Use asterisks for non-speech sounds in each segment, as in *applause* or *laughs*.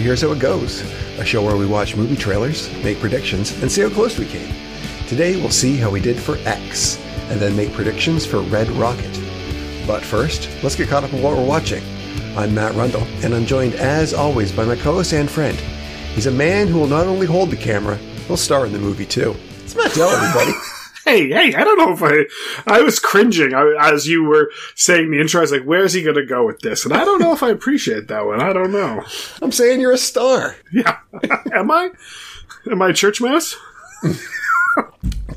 to Here's How It Goes, a show where we watch movie trailers, make predictions, and see how close we came. Today we'll see how we did for X, and then make predictions for Red Rocket. But first, let's get caught up on what we're watching. I'm Matt Rundle, and I'm joined as always by my co host and friend. He's a man who will not only hold the camera, he'll star in the movie too. It's Matt Dell, everybody. *laughs* Hey, hey, I don't know if I, I was cringing I, as you were saying the intro. I was like, where's he going to go with this? And I don't know if I appreciate that one. I don't know. I'm saying you're a star. Yeah. *laughs* Am I? Am I a church mouse? *laughs*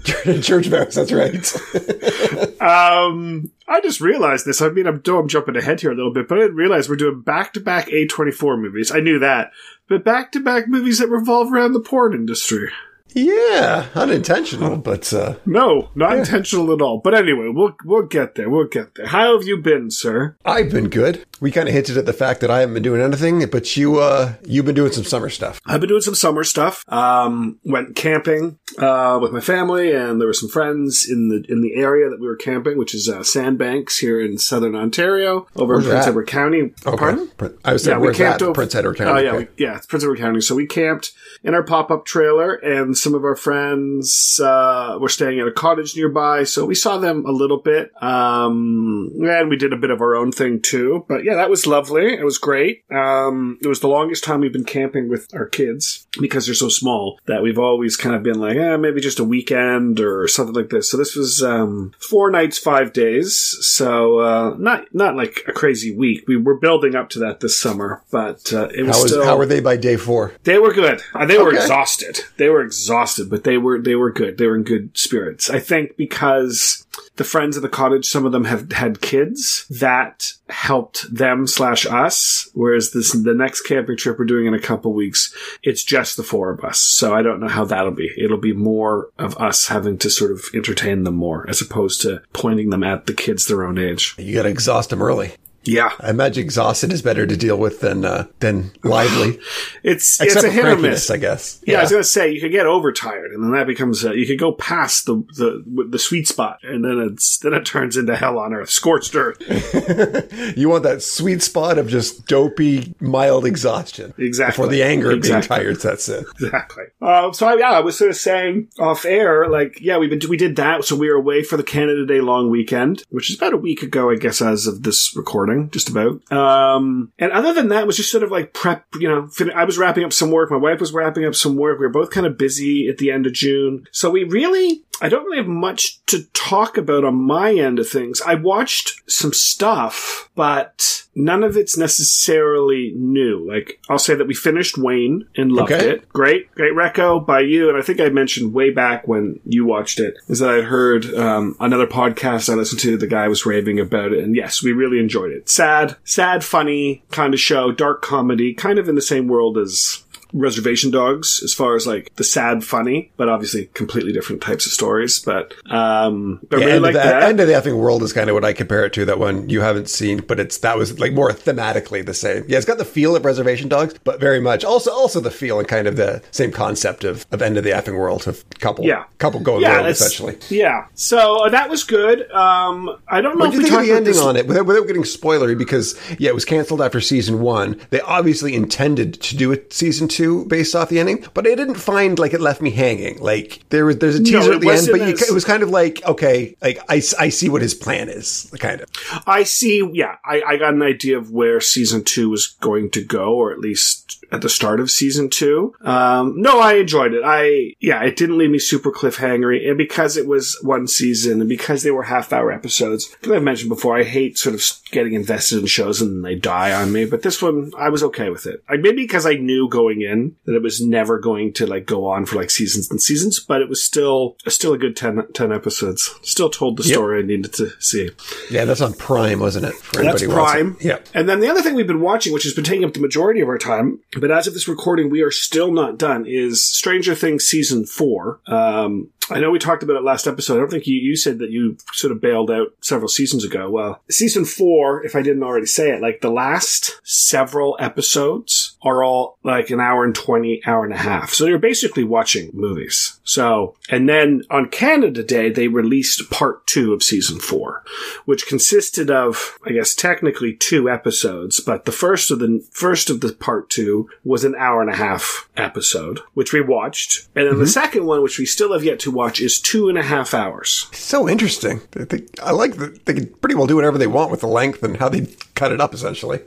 Church mouse, that's right. *laughs* Um, I just realized this. I mean, I'm, I'm jumping ahead here a little bit, but I didn't realize we're doing back to back A24 movies. I knew that. But back to back movies that revolve around the porn industry. Yeah, unintentional, but uh, No, not intentional at all. But anyway, we'll we'll get there. We'll get there. How have you been, sir? I've been good. We kind of hinted at the fact that I haven't been doing anything, but you, uh, you've been doing some summer stuff. I've been doing some summer stuff. Um, went camping uh, with my family, and there were some friends in the in the area that we were camping, which is uh, Sandbanks here in southern Ontario, over Where's in Prince? Edward County. Pardon? I was saying, where's that? over- Prince Edward County. Oh yeah, okay. we, yeah, it's Prince Edward County. So we camped in our pop up trailer, and some of our friends uh, were staying at a cottage nearby. So we saw them a little bit, um, and we did a bit of our own thing too. But yeah, that was lovely. It was great. Um, it was the longest time we've been camping with our kids because they're so small that we've always kind of been like, eh, maybe just a weekend or something like this. So this was um, four nights, five days. So uh, not not like a crazy week. We were building up to that this summer, but uh, it was How, was, still how were they by day four? they were good. Uh, They were Okay. exhausted. They were exhausted, but they were they were good. They were in good spirits. I think because the friends of the cottage, some of them have had kids that helped them slash us. Whereas this the next camping trip we're doing in a couple weeks, it's just the four of us. So I don't know how that'll be. It'll be more of us having to sort of entertain them more as opposed to pointing them at the kids their own age. You got to exhaust them early. Yeah, I imagine exhausted is better to deal with than uh, than lively. *sighs* it's Except it's a for hit or miss. I guess. Yeah, I was gonna say you could get overtired, and then that becomes uh, you could go past the the the sweet spot, and then it's then it turns into hell on earth, scorched earth. *laughs* you want that sweet spot of just dopey, mild exhaustion. Exactly. Before the anger of being Exactly. tired sets in. Exactly. Uh, so I, yeah, I was sort of saying off air, like, yeah, we've been we did that. So we were away for the Canada Day long weekend, which is about a week ago, I guess, as of this recording, just about. Um, and other than that, was just sort of like prep. You know, fin- I was wrapping up some work. My wife was wrapping up some work. We were both kind of busy at the end of June, so we really. I don't really have much to talk about on my end of things. I watched some stuff, but none of it's necessarily new. Like, I'll say that we finished Wayne and loved Okay. it. Great, great reco by you. And I think I mentioned way back when you watched it is that I heard um, another podcast I listened to. The guy was raving about it, and yes, we really enjoyed it. Sad, sad, funny kind of show, dark comedy, kind of in the same world as Reservation Dogs, as far as like the sad, funny, but obviously completely different types of stories. But um, I Yeah, really end, like of the, that. end of the effing world is kind of what I compare it to. That one you haven't seen, but it's that was like more thematically the same. Yeah, it's got the feel of Reservation Dogs, but very much also also the feel and kind of the same concept of, of end of the effing world of couple Yeah. couple going yeah, rogue essentially. Yeah, so uh, that was good. Um, I don't know What if do you we think of the ending this. on it without, without getting spoilery? Because yeah, it was canceled after season one. They obviously intended to do a season two based off the ending, but I didn't find like it left me hanging. Like there was there's a teaser it at the end, but you, it was kind of like okay, like I, I see what his plan is, kind of. I see. Yeah, I, I got an idea of where season two was going to go, or at least at the start of season two. Um, no, I enjoyed it. I yeah, it didn't leave me super cliffhangery, and because it was one season, and because they were half hour episodes. As I've mentioned before, I hate sort of getting invested in shows and they die on me. But this one, I was okay with it. Like maybe because I knew going in that it was never going to like go on for like seasons and seasons, but it was still still a good 10, 10 episodes. Still told the Yep. story I needed to see. Yeah, that's on Prime, wasn't it? For That's anybody who wants it. Prime. Yeah. And then the other thing we've been watching, which has been taking up the majority of our time, but as of this recording, we are still not done, is Stranger Things season four. Um, I know we talked about it last episode. I don't think you, you said that you sort of bailed out several seasons ago. Well, season four, if I didn't already say it, like the last several episodes are all like an hour and 20, hour and a half. So you're basically watching movies. So, and then on Canada Day, they released part two of season four, which consisted of, I guess, technically two episodes, but the first of the first of the part two was an hour and a half episode, which we watched. And then the mm-hmm. second one, which we still have yet to watch, is two and a half hours. So interesting. They, they, I like that they can pretty well do whatever they want with the length and how they cut it up, essentially.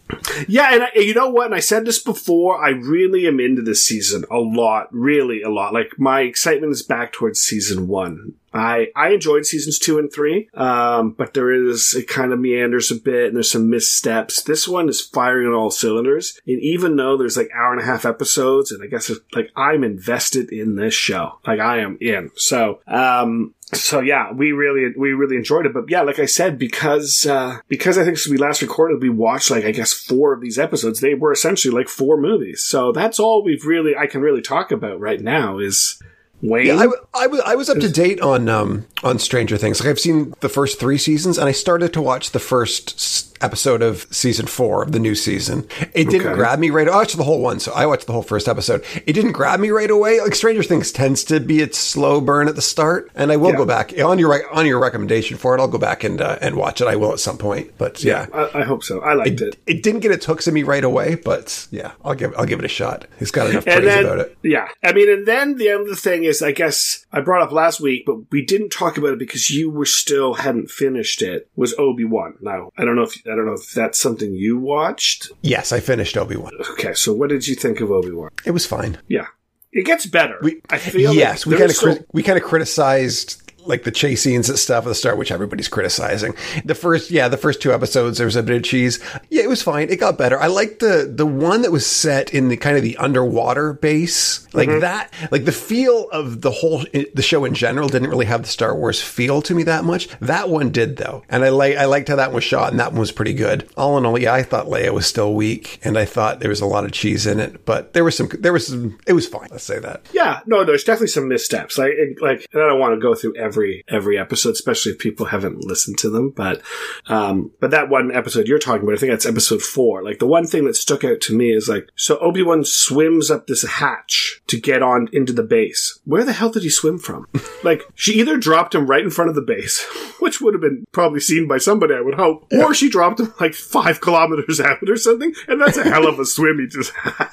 Yeah, and I, you know what? And I said this before. I really am into this season a lot, really a lot. Like my excitement is back towards season one. I I enjoyed seasons two and three, um, but there is it kind of meanders a bit, and there's some missteps. This one is firing on all cylinders, and even though there's like hour and a half episodes, and I guess it's, like I'm invested in this show, like I am in. So, um, so yeah, we really we really enjoyed it. But yeah, like I said, because uh, because I think since we last recorded, we watched like I guess four of these episodes. They were essentially like four movies. So that's all we've really I can really talk about right now is Wayne. Yeah, I, I, I was up to date on um, on Stranger Things. Like I've seen the first three seasons, and I started to watch the first episode of season four of the new season. It didn't Okay. grab me right. Away. I watched the whole one, so I watched the whole first episode. It didn't grab me right away. Like Stranger Things tends to be its slow burn at the start, and I will Yeah. go back on your on your recommendation for it. I'll go back and uh, and watch it. I will at some point, but yeah. I, I hope so. I liked it. It didn't get its hooks in me right away, but yeah, I'll give I'll give it a shot. It's got enough praise then, about it. yeah, I mean, and then the other thing is, I guess I brought up last week, but we didn't talk about it because you were still hadn't finished it. Was Obi Wan? Now I don't know if I don't know if that's something you watched. Yes, I finished Obi Wan. Okay, so what did you think of Obi Wan? It was fine. Yeah, it gets better. We, I feel yes, like we kind of cri- we kind of criticized like the chase scenes and stuff at the start, which everybody's criticizing. The first, yeah, the first two episodes, there was a bit of cheese. Yeah, it was fine. It got better. I liked the the one that was set in the kind of the underwater base, like Mm-hmm. that. Like the feel of the whole the show in general didn't really have the Star Wars feel to me that much. That one did though, and I like I liked how that one was shot, and that one was pretty good. All in all, yeah, I thought Leia was still weak, and I thought there was a lot of cheese in it, but there was some there was some. It was fine. Let's say that. Yeah, no, there's definitely some missteps. Like, like, and I don't want to go through every every episode, especially if people haven't listened to them. But, um, but that one episode you're talking about, I think that's episode four. Like, the one thing that stuck out to me is like, so Obi Wan swims up this hatch to get on into the base. Where the hell did he swim from? *laughs* like, she either dropped him right in front of the base, *laughs* which would have been probably seen by somebody, I would hope, or she dropped him like five *laughs* kilometers out or something, and that's a hell of a swim he just had.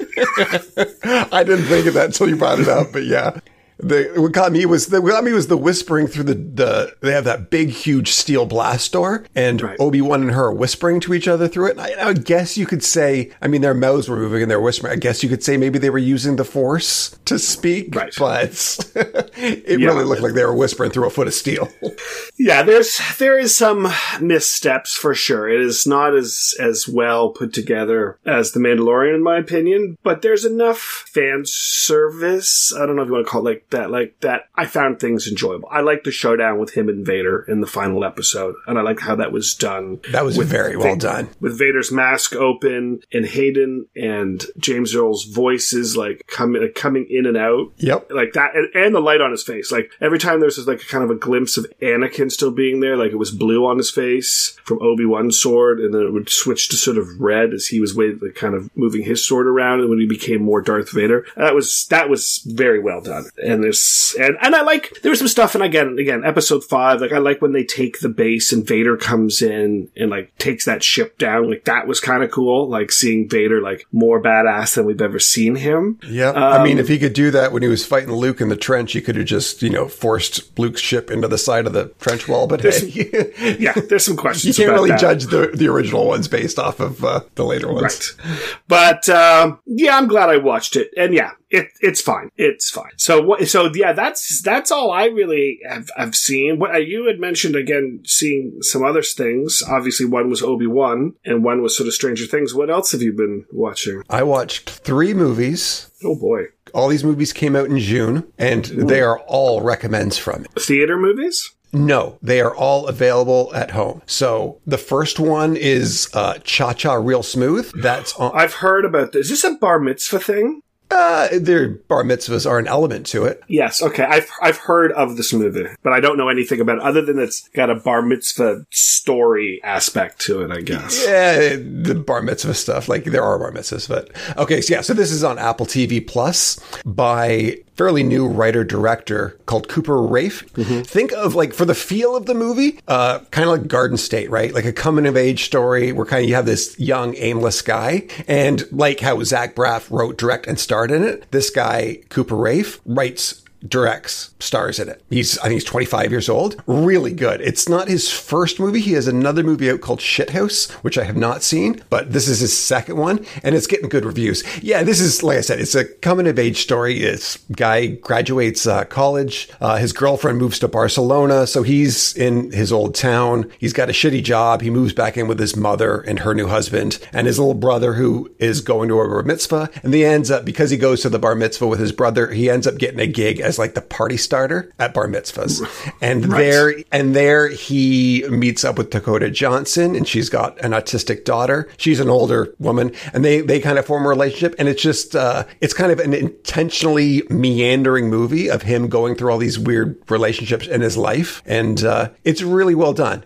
I didn't think of that until you brought it up, but yeah. The, what got me was the, what got me was the whispering through the, the they have that big huge steel blast door and Right. Obi Wan and her are whispering to each other through it. And I, I guess you could say, I mean, their mouths were moving and they're whispering. I guess you could say maybe they were using the Force to speak, Right. but *laughs* it Yeah. really looked like they were whispering through a foot of steel. *laughs* Yeah, there's there is some missteps for sure. It is not as as well put together as The Mandalorian, in my opinion. But there's enough fan service. I don't know if you want to call it like that. Like that, I found things enjoyable. I like the showdown with him and Vader in the final episode, and I like how that was done. That was very well done. With Vader's mask open and Hayden and James Earl's voices like coming like, coming in and out Yep. like that and, and the light on his face like every time there's just like a kind of a glimpse of anakin still being there like it was blue on his face from obi-wan's sword and then it would switch to sort of red as he was like, kind of moving his sword around and when he became more darth vader that was that was very well done and there's and and i like there was some stuff and again again episode five like i like when they take the base and vader comes in and like takes that ship down like that was kind of cool like seeing vader like more badass than we've ever seen him Yeah. I mean, Um, if he could do that when he was fighting Luke in the trench, he could have just, you know, forced Luke's ship into the side of the trench wall. But hey, yeah there's some questions you can't really that. judge the, the original ones based off of uh, the later ones. Right. But um, yeah, I'm glad I watched it, and yeah, it it's fine. It's fine. So what? So yeah, that's that's all I really have, have seen. What uh, you had mentioned again, seeing some other things. Obviously, one was Obi Wan, and one was sort of Stranger Things. What else have you been watching? I watched three movies. Oh boy, All these movies came out in June, and they are all recommends from it. theater movies. No, they are all available at home. So the first one is uh, Cha Cha Real Smooth. That's on. I've heard about this. Is this a bar mitzvah thing? Uh, their bar mitzvahs are an element to it. Yes, okay. I've I've heard of this movie, but I don't know anything about it other than it's got a bar mitzvah story aspect to it. I guess. Yeah, the bar mitzvah stuff. Like there are bar mitzvahs, but okay. So yeah, so this is on Apple TV Plus by fairly new writer director called Cooper Raiff. Think of like for the feel of the movie, uh, kind of like Garden State, right? Like a coming of age story where kind of you have this young aimless guy, and like how Zach Braff wrote, direct, and starred in it. This guy Cooper Raiff writes directs, stars in it. He's, I think he's 25 years old. Really good. It's not his first movie. He has another movie out called Shithouse, which I have not seen, but this is his second one and it's getting good reviews. Yeah, this is, like I said, it's a coming of age story. This guy graduates uh, college. Uh, his girlfriend moves to Barcelona. So he's in his old town. He's got a shitty job. He moves back in with his mother and her new husband and his little brother who is going to a bar mitzvah. And he ends up, because he goes to the bar mitzvah with his brother, he ends up getting a gig as like the party starter at bar mitzvahs. *laughs* And Right. there, and there he meets up with Dakota Johnson and she's got an autistic daughter. She's an older woman and they, they kind of form a relationship. And it's just, uh, it's kind of an intentionally meandering movie of him going through all these weird relationships in his life. And, uh, it's really well done.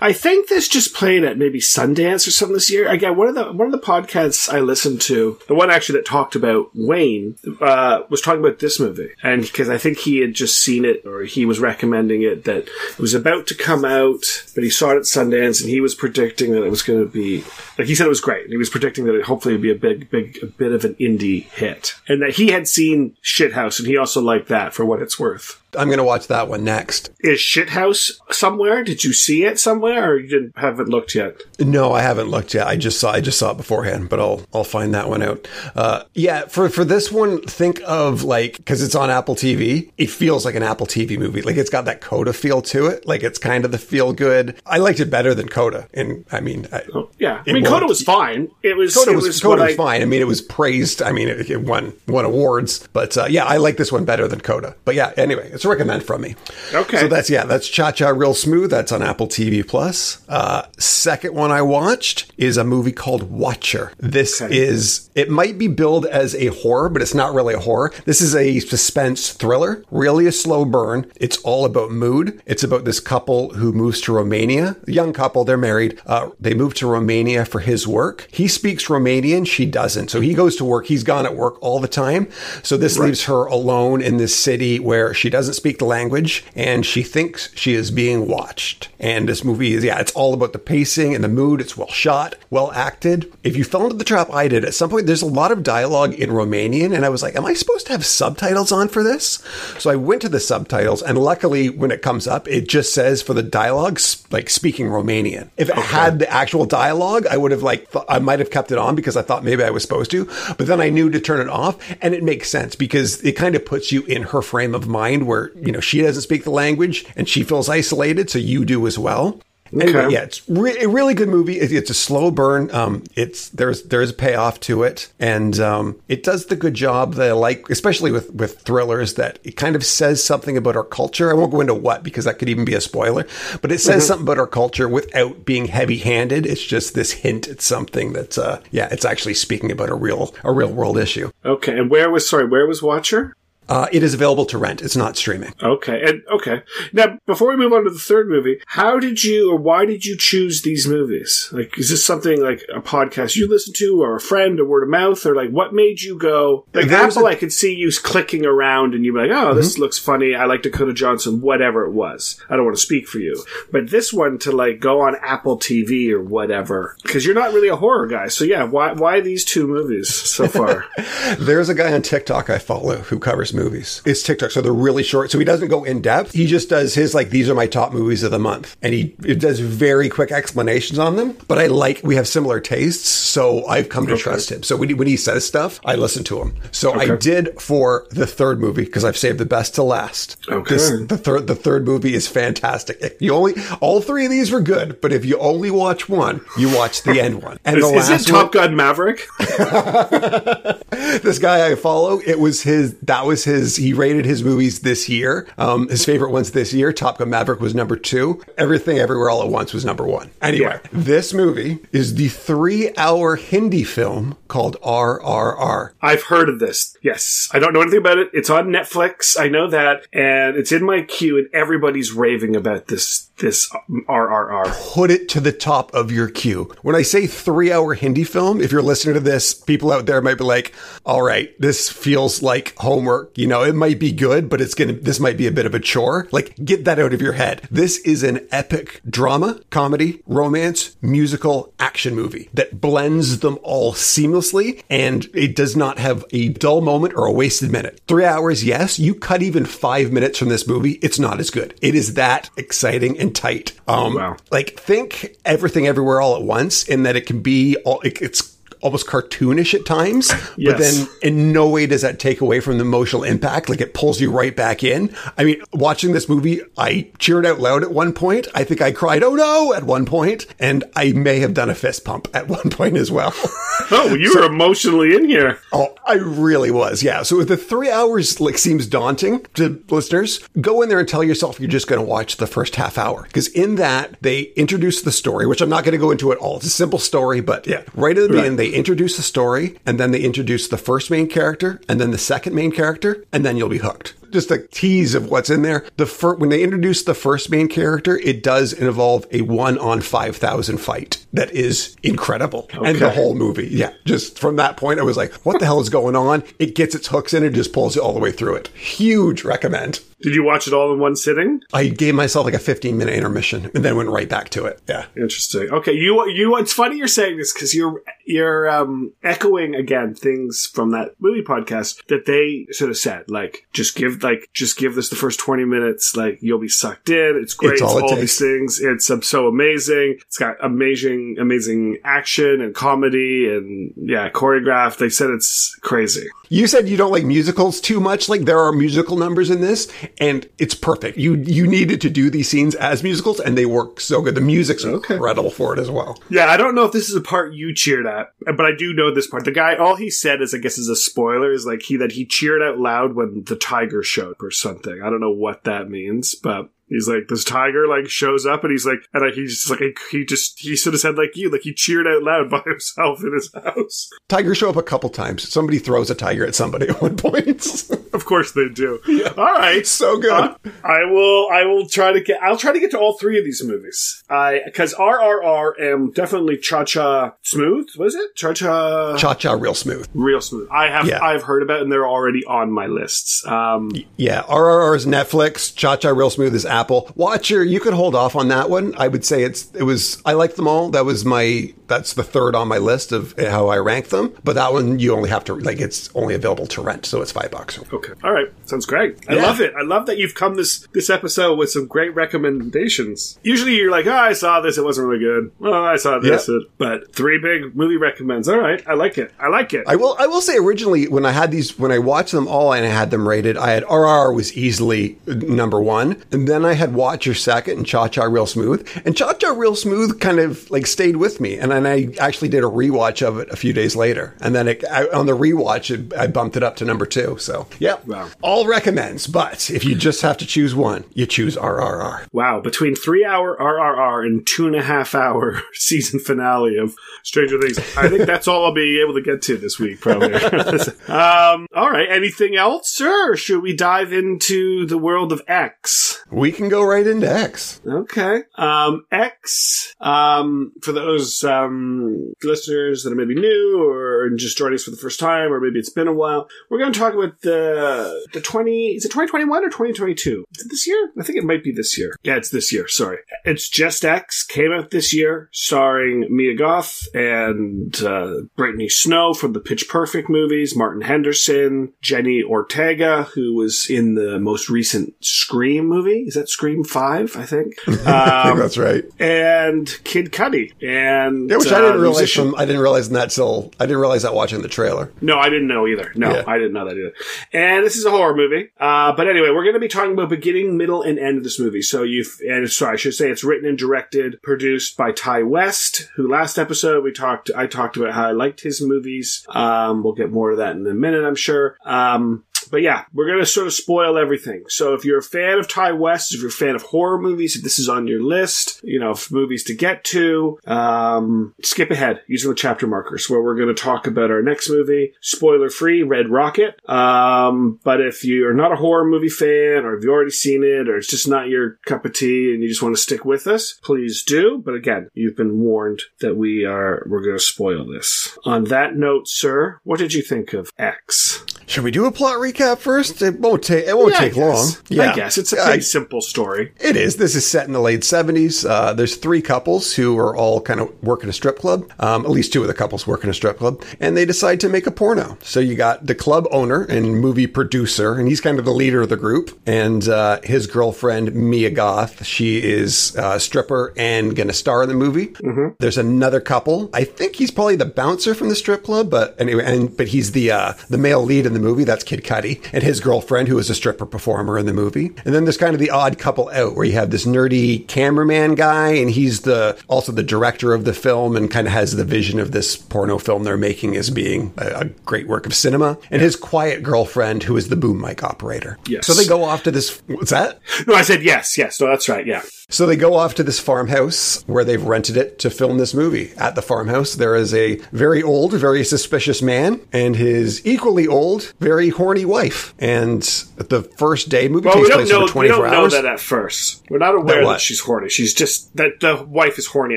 I think this just played at maybe Sundance or something this year. Again, one of the one of the podcasts I listened to, the one actually that talked about Wayne, uh, was talking about this movie, and because I think he had just seen it or he was recommending it that it was about to come out, but he saw it at Sundance and he was predicting that it was going to be like he said it was great. And he was predicting that it hopefully would be a big, big, a bit of an indie hit, and that he had seen Shithouse and he also liked that for what it's worth. I'm going to watch that one next. Is Shithouse somewhere? Did you see it somewhere, or you didn't haven't looked yet? No, I haven't looked yet. I just saw I just saw it beforehand, but I'll I'll find that one out. Uh, yeah, for for this one, think of like because it's on Apple TV. It feels like an Apple TV movie. Like it's got that Coda feel to it. Like it's kind of the feel good. I liked it better than Coda, and I mean, I, Yeah, I mean, Coda was fine. It was. Coda it was, was, Coda was I- fine. I mean, it was praised. I mean, it, it won won awards. But uh, yeah, I like this one better than Coda. But yeah, anyway, it's a recommend from me. Okay. So that's yeah, that's Cha Cha Real Smooth. That's on Apple TV Plus. Uh, second one I watched is a movie called Watcher. This Okay. is it might be billed as a horror, but it's not really a horror. This is a suspense thriller. Really a slow burn. It's all about mood. It's about this couple who moves to Romania. A young couple. They're married. Uh, they move to Romania for his work. He speaks Romanian. She doesn't. So he goes to work. He's gone at work all the time. So this leaves her alone in this city where she doesn't speak the language and she thinks she is being watched. And this movie is, yeah, it's all about the pacing and the mood. It's well shot, well acted. If you fell into the trap I did, at some point there's a lot of dialogue in Romanian, and I was like, am I supposed to have subtitles on for this? So I went to the subtitles, and luckily when it comes up, it just says for the dialogues, like speaking Romanian. If it had the actual dialogue, I would have like, th- I might have kept it on because I thought maybe I was supposed to, but then I knew to turn it off, and it makes sense because it kind of puts you in her frame of mind where, you know, she doesn't speak the language and she feels isolated, so you do as well. Anyway, yeah, it's re- a really good movie. It, it's a slow burn. Um, it's there's there's a payoff to it, and um, it does the good job that I like, especially with with thrillers. That it kind of says something about our culture. I won't go into what because that could even be a spoiler, but it says something about our culture without being heavy handed. It's just this hint at something that's uh, yeah, it's actually speaking about a real a real world issue. Okay, and where was sorry? Where was Watcher? Uh, it is available to rent. It's not streaming. Okay, and okay. Now, before we move on to the third movie, how did you or why did you choose these movies? Like, is this something like a podcast you listen to, or a friend, or word of mouth, or like what made you go? Like There's Apple, a- I could see you clicking around, and you'd be like, "Oh, this looks funny. I like Dakota Johnson, whatever it was." I don't want to speak for you, but this one to like go on Apple TV or whatever, because you're not really a horror guy. So yeah, why why these two movies so far? *laughs* There's a guy on TikTok I follow who covers movies. It's TikTok, so they're really short. So he doesn't go in depth. He just does his like these are my top movies of the month, and he it does very quick explanations on them. But I like we have similar tastes, so I've come to trust him. So when he, when he says stuff, I listen to him. So I did for the third movie because I've saved the best to last. Okay. This, the third the third movie is fantastic. If You only all three of these were good, but if you only watch one, you watch the end one. And Is, the is last it one, Top Gun Maverick? *laughs* *laughs* *laughs* this guy I follow, it was his, that was his, he rated his movies this year. Um, his favorite ones this year, Top Gun Maverick was number two. Everything Everywhere All at Once was number one. Anyway, Yeah. this movie is the three hour Hindi film called RRR. I've heard of this. Yes. I don't know anything about it. It's on Netflix. I know that. And it's in my queue and everybody's raving about this, this RRR. Put it to the top of your queue. When I say three hour Hindi film, if you're listening to this, people out there might be like, all right, this feels like homework. You know, it might be good, but it's going to, this might be a bit of a chore. Like, get that out of your head. This is an epic drama, comedy, romance, musical, action movie that blends them all seamlessly and it does not have a dull moment or a wasted minute. Three hours, yes. You cut even five minutes from this movie, it's not as good. It is that exciting and tight. Um, Wow. like think everything everywhere all at once in that it can be all it, it's almost cartoonish at times but then in no way does that take away from the emotional impact like it pulls you right back in i mean watching this movie i cheered out loud at one point i think i cried oh no at one point and i may have done a fist pump at *laughs* one point as well *laughs* Oh, you were emotionally in here. Oh, I really was. Yeah. So the three hours like seems daunting to listeners, go in there and tell yourself you're just going to watch the first half hour because in that they introduce the story, which I'm not going to go into at all. It's a simple story, but yeah, right at the beginning they introduce the story and then they introduce the first main character and then the second main character and then you'll be hooked. Just a tease of what's in there. The fir- when they introduce the first main character, it does involve a one on five thousand fight that is incredible, and the whole movie. Yeah, just from that point, I was like, "What the hell is going on?" It gets its hooks in, and just pulls you all the way through it. Huge recommend. Did you watch it all in one sitting? I gave myself like a 15 minute intermission and then went right back to it. Yeah. Interesting. Okay, you you. It's funny you're saying this because you're you're um, echoing again things from that movie podcast that they sort of said. Like, just give like just give this the first twenty minutes. Like, you'll be sucked in. It's great. It's It's all all, it these things. It's um, so amazing. It's got amazing amazing action and comedy and yeah, choreographed. They said it's crazy. You said you don't like musicals too much. Like there are musical numbers in this and it's perfect. You, you needed to do these scenes as musicals and they work so good. The music's Okay. incredible for it as well. Yeah, I don't know if this is a part you cheered at, but I do know this part. The guy, all he said is, I guess, is a spoiler, is like he that he cheered out loud when the tiger showed or something. I don't know what that means, but he's like this tiger like shows up and he's like, and like, he's just like he just he sort of said like you, like he cheered out loud by *laughs* himself in his house. Tigers show up a couple times. Somebody throws a tiger at somebody at one point. *laughs* Of course they do. All right, so good. Uh, I will. I will try to get. I'll try to get to all three of these movies. I because RRR am definitely Cha Cha Smooth. What is it? Cha Cha Cha cha real smooth. Real Smooth. I have. Yeah. I've heard about, it and they're already on my lists. Um, Yeah, RRR is Netflix. Cha Cha Real Smooth is Apple. Watcher, you could hold off on that one. I would say it's it was. I liked them all. That was my. That's the third on my list of how I rank them. But that one you only have to like. It's only available to rent, so it's five bucks. okay. All right. Sounds great. I Yeah. love it. I love that you've come this this episode with some great recommendations. Usually you're like, oh, I saw this. It wasn't really good. Oh, I saw this. But three big movie recommends. All right. I like it. I like it. I will. I will say originally when I had these, when I watched them all and I had them rated, I had RR was easily number one, and then I had Watcher second and Cha Cha Real Smooth, and Cha Cha Real Smooth kind of like stayed with me, and then I actually did a rewatch of it a few days later, and then it, I, on the rewatch it, I bumped it up to number two. So yeah, Wow. all recommends, but if you just have to choose one, you choose RRR. Wow, between three hour RRR and two and a half hour *laughs* season finale of Stranger Things, I think that's all I'll be able to get to this week, probably. *laughs* um, all right, anything else, sir? should we dive into the world of X? We can go right into X. Okay. Um, X, um, for those, um, listeners that are maybe new or just joining us for the first time, or maybe it's been a while, we're going to talk about the, the 20, is it 2021 or 2022? Is it this year? I think it might be this year. Yeah, it's this year. Sorry. It's Just X came out this year, starring Mia Goth and, uh, Brittany Snow from the Pitch Perfect movies, Martin Henderson, Jenny Ortega, who was in the most recent Scream movie. Is that Scream 5, I think? *laughs* I think Um, that's right. and Kid Cudi. And Yeah, which I uh, didn't realize from. I didn't realize that till I didn't realize that watching the trailer. No, I didn't know either. No, Yeah. I didn't know that either. And this is a horror movie. Uh, but anyway, we're going to be talking about beginning, middle, and end of this movie. So you've, and sorry, I should say say it's written and directed, produced by Ti West, who last episode we talked, I talked about how I liked his movies. Um, we'll get more to that in a minute, I'm sure. Um, but yeah, we're going to sort of spoil everything. So if you're a fan of Ti West, if you're a fan of horror movies, if this is on your list, you know, movies to get to, um, skip ahead using the chapter markers where we're going to talk about our next movie, spoiler free, Red Rocket. Um, but if you're not a horror movie fan or if you've already seen it or it's just not your cup of tea and you just want to stick with us, please do. But again, you've been warned that we are, we're going to spoil this. On that note, sir, what did you think of X? Should we do a plot recap first? It won't take. It won't Yeah, I take long. guess. I guess it's a pretty I- simple story. It is. This is set in the late 70s. Uh, there's three couples who are all kind of working a strip club. Um, at least two of the couples work in a strip club. And they decide to make a porno. So you got the club owner and movie producer, and he's kind of the leader of the group. And uh, his girlfriend, Mia Goth, she is a stripper and going to star in the movie. There's another couple. I think he's probably the bouncer from the strip club, but anyway, and but he's the uh, the male lead in the movie. That's Kid Cudi and his girlfriend, who is a stripper performer in the movie. And then there's kind of the odd couple out where you have this nerdy cameraman guy, and he's the also the director of the film, and kind of has the vision of this porno film they're making as being a, a great work of cinema. And his quiet girlfriend, who is the boom mic operator. Yes. So they go off to this. What's that? No, I said yes, yes. No, that's right. Yeah. So they go off to this farmhouse where they've rented it to film this movie. At the farmhouse, there is a very old, very suspicious man and his equally old, very horny wife. And the first day, movie Well, takes we place know. over We don't know hours. that at first. We're not aware what? that she's horny. She's just that the wife is horny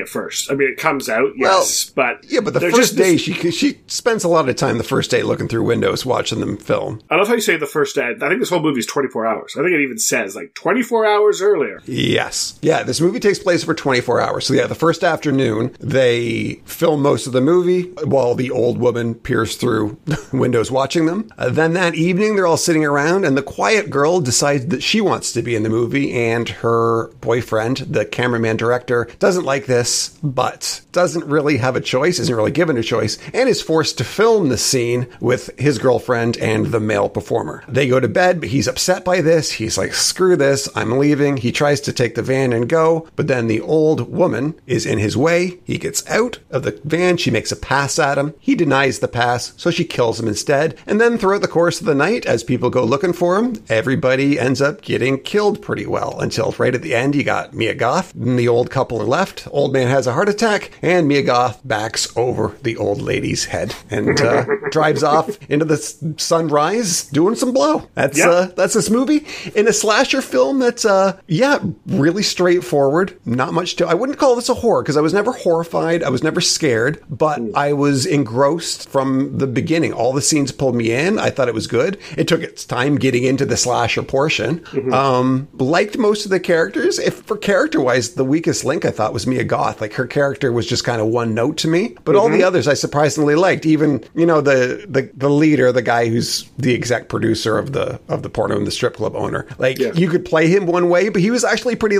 at first. I mean, it comes out, yes, but yeah, but the first just- day, she she spends a lot of time the first day looking through windows watching them film. I love how you say the first day. I think this whole movie is 24 hours. I think it even says like 24 hours earlier. Yes. Yeah, this movie takes place over 24 hours. So, yeah, the first afternoon, they film most of the movie while the old woman peers through *laughs* windows watching them. Uh, then that evening, they're all sitting around, and the quiet girl decides that she wants to be in the movie, and her boyfriend, the cameraman director, doesn't like this, but doesn't really have a choice, isn't really given a choice, and is forced to film the scene with his girlfriend and the male performer. They go to bed, but he's upset by this. He's like, screw this, I'm leaving. He tries to take the van and go, but then the old woman is in his way. He gets out of the van. She makes a pass at him. He denies the pass, so she kills him instead. And then throughout the course of the night, as people go looking for him, everybody ends up getting killed pretty well until right at the end, you got Mia Goth and the old couple are left. Old man has a heart attack, and Mia Goth backs over the old lady's head and uh, *laughs* drives off into the sunrise doing some blow. That's Yeah. uh, that's this movie in a slasher film that's uh yeah really straightforward not much to i wouldn't call this a horror because i was never horrified i was never scared but hmm. i was engrossed from the beginning. All the scenes pulled me in i thought it was good. It took its time getting into the slasher portion. Mm-hmm. Um liked most of the characters. If for character wise the weakest link i thought was mia goth. Like her character was just kind of one note to me. But all the mm-hmm. others i surprisingly liked. Even you know the the, the leader the guy who's the exec producer of the of the porno and the strip club owner. Like Yeah. you could play him one way but he was actually pretty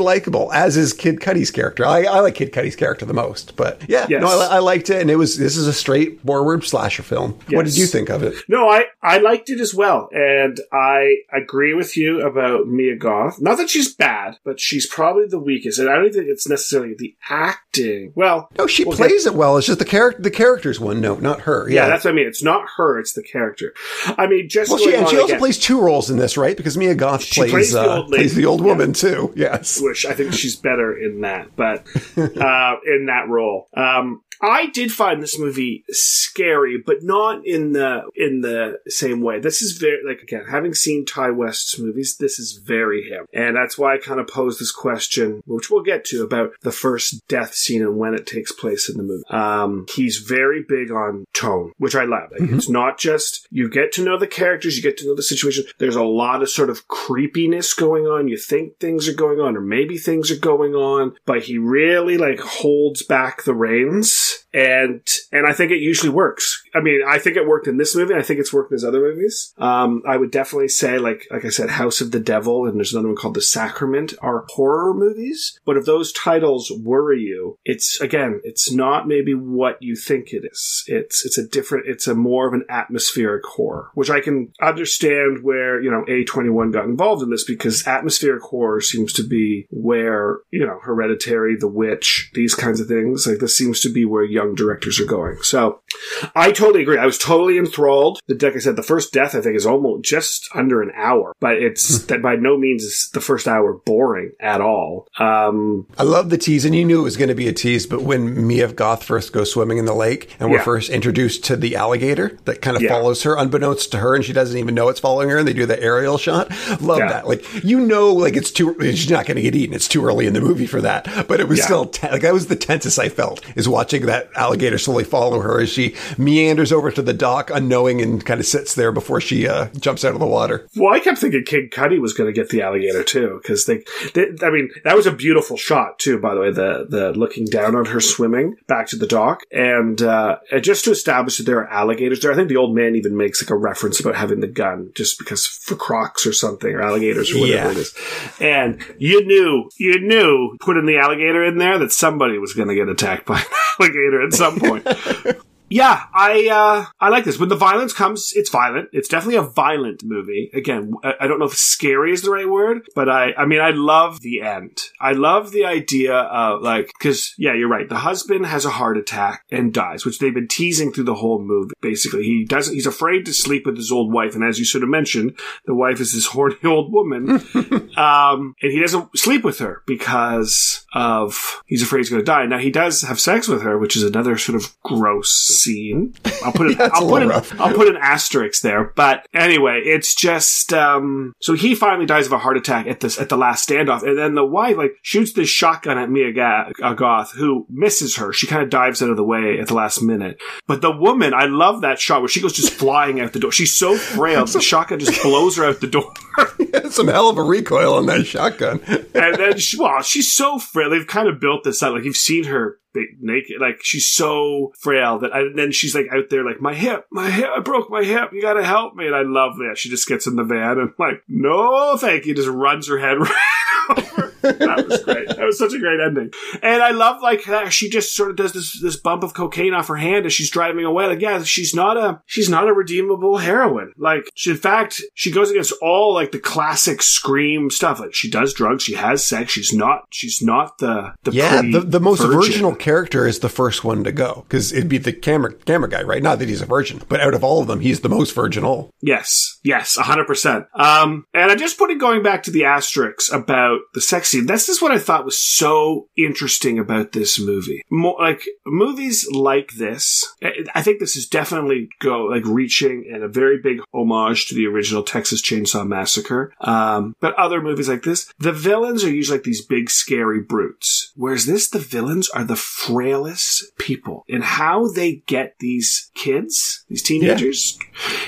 as is kid cudi's character i, I like kid cudi's character the most but yeah Yes. no I, I liked it and it was this is a straightforward slasher film what did you think of it No, I, I liked it as well. And I agree with you about Mia Goth. Not that she's bad, but she's probably the weakest. And I don't think it's necessarily the acting. Well, no she we'll plays it well it's just the character the character's one note not her yeah, yeah, that's what I mean. It's not her, it's the character. I mean, just well, she, and she also again, plays two roles in this, right? Because Mia Goth plays plays the uh, old plays the old Yeah. woman too. Yes. which I think she's better in that, but uh, in that role. Um, I did find this movie scary, but not in the in the same way. This is very like again, having seen Ti West's movies, this is very him, and that's why I kind of posed this question, which we'll get to about the first death scene and when it takes place in the movie. Um, he's very big on tone, which I love. Like, It's not just you get to know the characters, you get to know the situation. There's a lot of sort of creepiness going on. You think things are going on, or maybe things are going on, but he really like holds back the reins and and I think it usually works. I mean, I think it worked in this movie. I think it's worked in his other movies. Um, I would definitely say, like like I said, House of the Devil, and there's another one called The Sacrament are horror movies. But if those titles worry you, it's again, it's not maybe what you think it is. It's it's a different. It's a more of an atmospheric horror, which I can understand where you know A21 got involved in this because atmospheric horror seems to be where you know Hereditary, The Witch, these kinds of things. Like this seems to be where young directors are going. So I totally agree. I was totally enthralled. The like I said, the first death I think is almost just under an hour, but it's that by no means is the first hour boring at all. Um, I love the tease, and you knew it was going to be a tease. But when Mia Goth first goes swimming in the lake, and we're Yeah. first introduced to the alligator that kind of Yeah. follows her, unbeknownst to her, and she doesn't even know it's following her, and they do the aerial shot. Love Yeah. that. Like you know, like it's too. She's not going to get eaten. It's too early in the movie for that. But it was still te- like that was the tensest I felt is watching that alligator slowly follow her as she meanders over to the dock, unknowing, and kind of sits there before she uh, jumps out of the water. Well, I kept thinking Kid Cudi was going to get the alligator too, because they, they, I mean, that was a beautiful shot too. By the way, the the looking down on her swimming back to the dock, and uh, just to establish that there are alligators there. I think the old man even makes like a reference about having the gun, just because for crocs or something or alligators or whatever Yeah. it is. And you knew, you knew, putting the alligator in there that somebody was going to get attacked by *laughs* an alligator at some point. *laughs* Yeah, I uh, I like this. When the violence comes, it's violent. It's definitely a violent movie. Again, I, don't know if scary is the right word, but I I mean I love the end. I love the idea of like because yeah, you're right. The husband has a heart attack and dies, which they've been teasing through the whole movie. Basically, he doesn't. He's afraid to sleep with his old wife, and as you sort of mentioned, the wife is this *laughs* horny old woman, *laughs* um, and he doesn't sleep with her because of he's afraid he's going to die. Now he does have sex with her, which is another sort of gross scene. I'll put *laughs* it. Yeah, I'll put an. I'll put an asterisk there. But anyway, it's just um, so he finally dies of a heart attack at this at the last standoff, and then the wife like shoots this shotgun at Mia Ga- uh, Goth, who misses her. She kind of dives out of the way at the last minute. But the woman, I love that shot where she goes just flying out the door. She's so frail, the shotgun just blows her out the door. *laughs* *laughs* Some hell of a recoil on that shotgun. and then she, well, she's so frail. They've kind of built this out. Like you've seen her naked. Like she's so frail that, and then she's like out there, like my hip, my hip, I broke my hip. You got to help me. And I love that. She just gets in the van and like, no, thank you. Just runs her head *laughs* right over. That was great. That was such a great ending. And I love like that she just sort of does this this bump of cocaine off her hand as she's driving away. Like, yeah, she's not a she's not a redeemable heroine. Like, she, in fact, she goes against all like the classic scream stuff. Like, she does drugs, she has sex. She's not she's not the the Yeah, the, the most virgin. virginal character is the first one to go because it'd be the camera camera guy, right? Not that he's a virgin, but out of all of them, he's the most virginal. Yes, yes, hundred percent. Um, and I just put it going back to the asterisks about the sex This is what I thought was so interesting about this movie. More like movies like this. I- think this is definitely go like reaching and a very big homage to the original Texas Chainsaw Massacre. Um, but other movies like this, the villains are usually like these big scary brutes. Whereas this, the villains are the frailest people. And how they get these kids, these teenagers,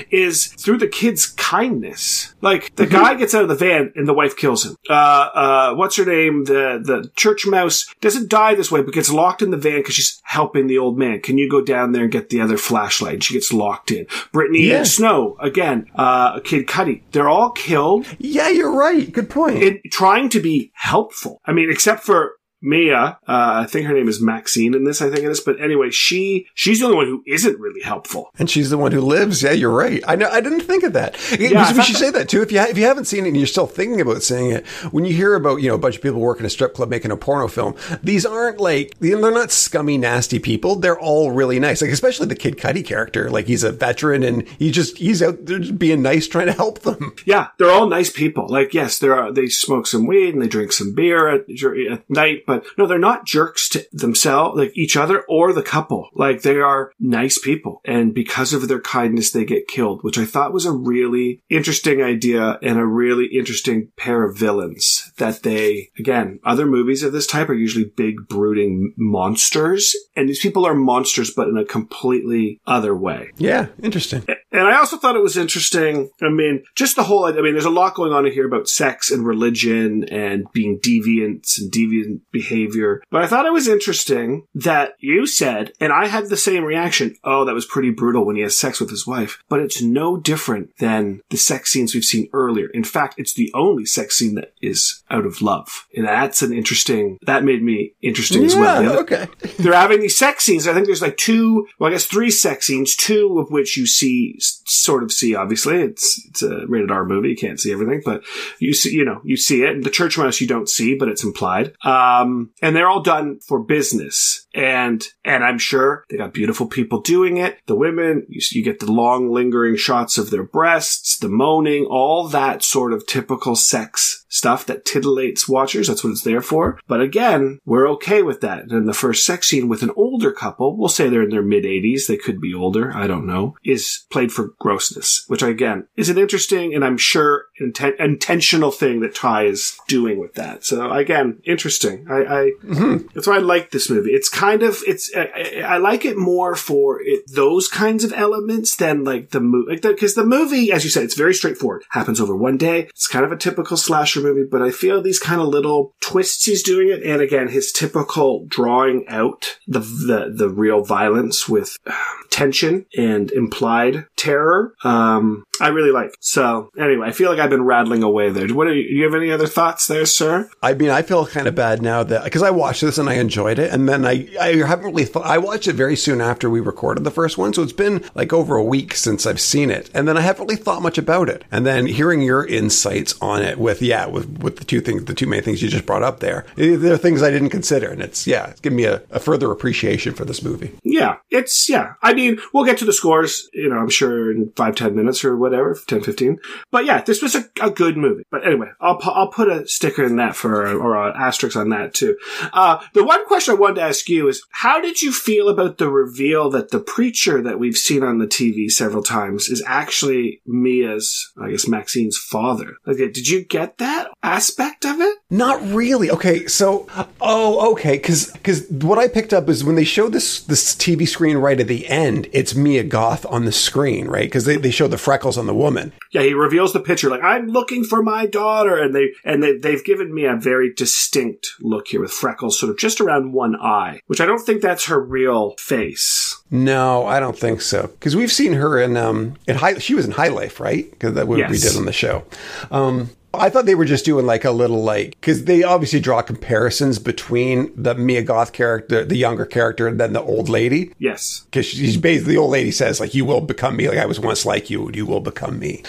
is through the kid's kindness. Like the guy gets out of the van and the wife kills him. Uh, uh, what's her name? The the church mouse doesn't die this way, but gets locked in the van because she's helping the old man. Can you go down there and get the other flashlight? And she gets locked in. Brittany Yeah. Snow again. Uh, Kid Cudi. They're all killed Yeah, you're right. Good point. in trying to be helpful. I mean, except for Mia, uh, I think her name is Maxine in this. I think it is. But anyway, she she's the only one who isn't really helpful. and she's the one who lives. Yeah, you're right. I know. I didn't think of that. I we should that- say that too. If you ha- if you haven't seen it and you're still thinking about seeing it, when you hear about you know a bunch of people working a strip club making a porno film, these aren't like they're not scummy, nasty people. They're all really nice. Like especially the Kid Cudi character. Like he's a veteran and he just he's out there just being nice, trying to help them. Yeah, they're all nice people. Like, yes, there are. They smoke some weed and they drink some beer at, at night, but no, they're not jerks to themselves, like each other or the couple. Like, they are nice people, and because of their kindness, they get killed, which I thought was a really interesting idea and a really interesting pair of villains. That they, again, other movies of this type are usually big, brooding monsters, and these people are monsters, but in a completely other way. Yeah, interesting. And I also thought it was interesting. I mean, just the whole, I mean, there's a lot going on here about sex and religion and being deviants and deviant, behavior. But I thought it was interesting that you said, and I had the same reaction. Oh, that was pretty brutal when he has sex with his wife. But it's no different than the sex scenes we've seen earlier. In fact, it's the only sex scene that is out of love. And that's an interesting, that made me interesting as well. Yeah, The other- okay. *laughs* they're having these sex scenes. I think there's like two, well, I guess three sex scenes, two of which you see, sort of see, obviously. It's, it's a rated R movie. You can't see everything, but you see, you know, you see it. And the church mouse you don't see, but it's implied. Um, Um, and they're all done for business. And, and I'm sure they got beautiful people doing it. The women, you, you get the long lingering shots of their breasts, the moaning, all that sort of typical sex stuff that titillates watchers. That's what it's there for. But again, we're okay with that. And in the first sex scene with an older couple, we'll say they're in their mid 80s, they could be older, I don't know, is played for grossness, which again is an interesting and I'm sure inten- intentional thing that Ti is doing with that. So again, interesting. I, I mm-hmm. that's why I like this movie. It's kind of it's I, I like it more for it those kinds of elements than like the movie like because the, movie, as you said, it's very straightforward. Happens over one day. It's kind of a typical slasher movie, but I feel these kind of little twists he's doing it, and again his typical drawing out the the the real violence with um, tension and implied terror. Um, I really like. So anyway, I feel like I've been rattling away there. What are you, do you have any other thoughts there, sir? I mean, I feel kind of bad now that because I watched this and I enjoyed it, and then I I haven't really thought. I watched it very soon after we recorded the first one, so it's been like over a week since I've seen it, and then I haven't really thought much about it. And then hearing your insights on it with yeah, with with the two things, the two main things you just brought up there, eh, there are things I didn't consider, and it's yeah, it's given me a, a further appreciation for this movie. Yeah, it's, yeah. I mean, we'll get to the scores, you know, I'm sure in five, ten minutes or whatever, 10, 15. But yeah, this was a, a good movie. But anyway, I'll, pu- I'll put a sticker in that for, or an asterisk on that too. Uh, the one question I wanted to ask you is, how did you feel about the reveal that the preacher that we've seen on the TV several times is actually Mia's, I guess, Maxine's father? Okay, did you get that aspect of it? Not really. Okay, so oh, okay, cause, because what I picked up is when they show this this TV screen right at the end, it's Mia Goth on the screen, right? Because they, they show the freckles on the woman. Yeah, he reveals the picture like I'm looking for my daughter, and they and they they've given me a very distinct look here with freckles, sort of just around one eye, which I don't think that's her real face. No, I don't think so. Because we've seen her in um in high. She was in High Life, right? Because that what we did on the show. Um, I thought they were just doing like a little like because they obviously draw comparisons between the Mia Goth character, the younger character, and then the old lady. Yes, because she's basically the old lady says like you will become me like i was once like you you will become me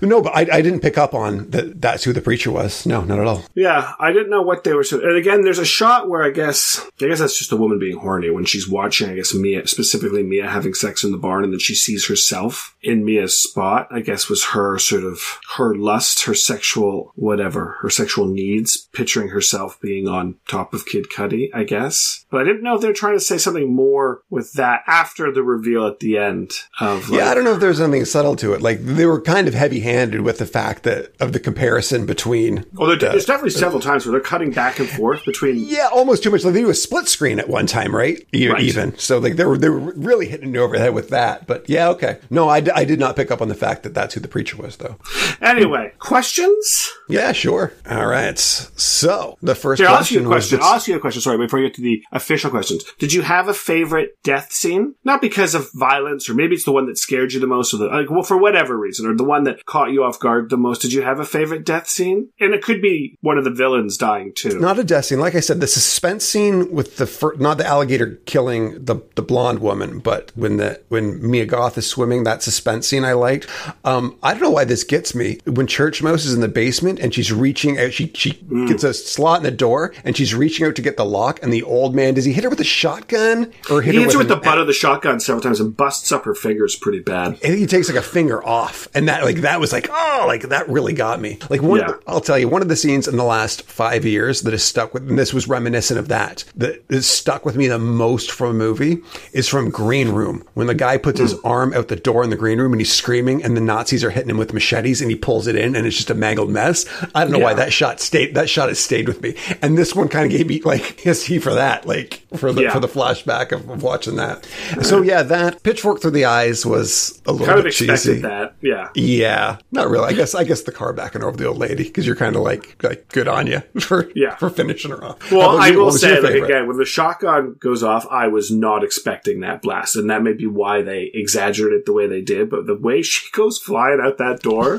no but I, I didn't pick up on that that's who the preacher was no not at all yeah, I didn't know what they were. So, and again, there's a shot where I guess I guess that's just a woman being horny when she's watching. I guess Mia, specifically Mia, having sex in the barn, and then she sees herself in Mia's spot. I guess was her sort of her lust, her sexual whatever, her sexual needs, picturing herself being on top of Kid Cudi. I guess, but I didn't know if they're trying to say something more with that after the reveal at the end of. Like, yeah i don't know if there's something subtle to it like they were kind of heavy handed with the fact that of the comparison between oh, Well, there, there's definitely several times where they're cutting back and forth between yeah almost too much like they do a split screen at one time right, Right. even so like they were they were really hitting it over the head with that but yeah okay no I, d- I did not pick up on the fact that that's who the preacher was though Anyway, questions? Yeah sure all right so the first Here, I'll ask you a question was question. I'll ask you a question. Sorry, before you get to the official questions. Did you have a favorite death scene? Not because of violence, or maybe it's the one that scared you the most, or the like, well, for whatever reason, or the one that caught you off guard the most. Did you have a favorite death scene? And it could be one of the villains dying too. Not a death scene. Like I said, the suspense scene with the fir- not the alligator killing the the blonde woman, but when the when Mia Goth is swimming, that suspense scene I liked. Um, I don't know why this gets me. When Church Mouse is in the basement and she's reaching out, she she mm. gets a slot in the door and she's reaching out to get the lock, and the old man does he hit her with a shotgun or hit he her hits her with the butt of the shotgun several times and busts up her fingers pretty bad. I think he takes like a finger off, and that like that was like oh like that really got me. Like one, Yeah. I'll tell you, one of the scenes in the last five years that has stuck with, and this was reminiscent of that, that has stuck with me the most from a movie is from Green Room when the guy puts his mm. arm out the door in the green room and he's screaming, and the Nazis are hitting him with machetes, and he pulls it in, and it's just a mangled mess. I don't know why that shot stayed. That shot has stayed with me, and this one kind of gave me like *laughs* hissy for that. Like for the Yeah. for the flashback of, of watching that. So yeah, that pitchfork through the eyes was a little Kind of bit expected cheesy. that. Yeah. Yeah, not really. I guess I guess the car backing over the old lady because you're kind of like like good on you *laughs* for Yeah. for finishing her off. Well, I you? Will say, like, again, when the shotgun goes off, I was not expecting that blast, and that may be why they exaggerated it the way they did. But the way *laughs* she goes flying out that door,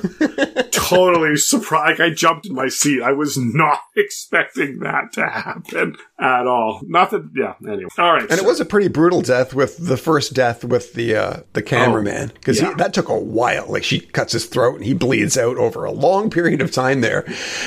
totally surprised. I jumped in my seat. I was not *laughs* expecting that to happen at all. Not that, yeah. Anyway, all right. And it was a pretty brutal death with the first death with the uh, the cameraman because Oh, yeah. that took a while. Like she cuts his throat and he bleeds out over a long period of time there.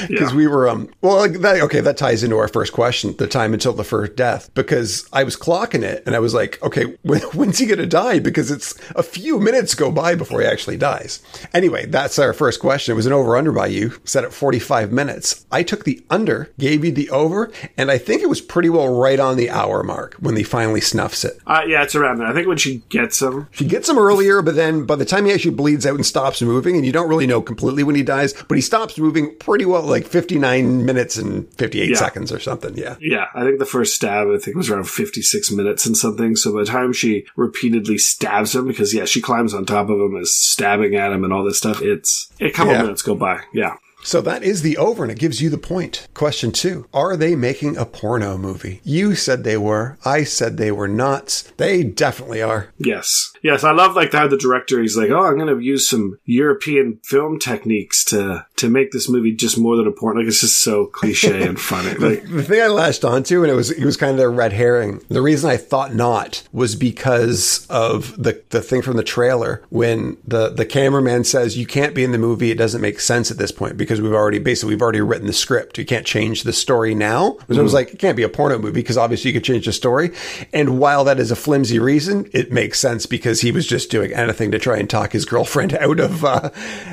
Because Yeah. we were um well like that okay that ties into our first question the time until the first death because I was clocking it and I was like okay *laughs* when, when's he gonna die because it's a few minutes go by before he actually dies. Anyway, that's our first question. It was an over under by you set at forty five minutes. I took the under, gave you the over, and I think it was pretty well right on the hour mark when he finally snuffs it. Uh, yeah, it's around there. I think when she gets him, She gets him earlier, but then by the time he actually bleeds out and stops moving, and you don't really know completely when he dies, but he stops moving pretty well, like 59 minutes and 58 Yeah. seconds or something. Yeah. yeah, I think the first stab, I think was around 56 minutes and something. So by the time she repeatedly stabs him, because yeah, she climbs on top of him, is stabbing at him and all this stuff, it's a couple Yeah. minutes go by. Yeah. So that is the over, and it gives you the point. Question two Are they making a porno movie? You said they were. I said they were not. They definitely are. Yes. Yes, I love like how the director he's like, "Oh, I'm going to use some European film techniques to to make this movie just more than a porn." Like it's just so cliche *laughs* and funny. Like, The thing I latched onto, and it was it was kind of a red herring. The reason I thought not was because of the the thing from the trailer when the the cameraman says you can't be in the movie. It doesn't make sense at this point because we've already basically we've already written the script. You can't change the story now. So I was mm-hmm. like, it can't be a porno movie because obviously you could change the story. And while that is a flimsy reason, it makes sense because he was just doing anything to try and talk his girlfriend *laughs* out of uh,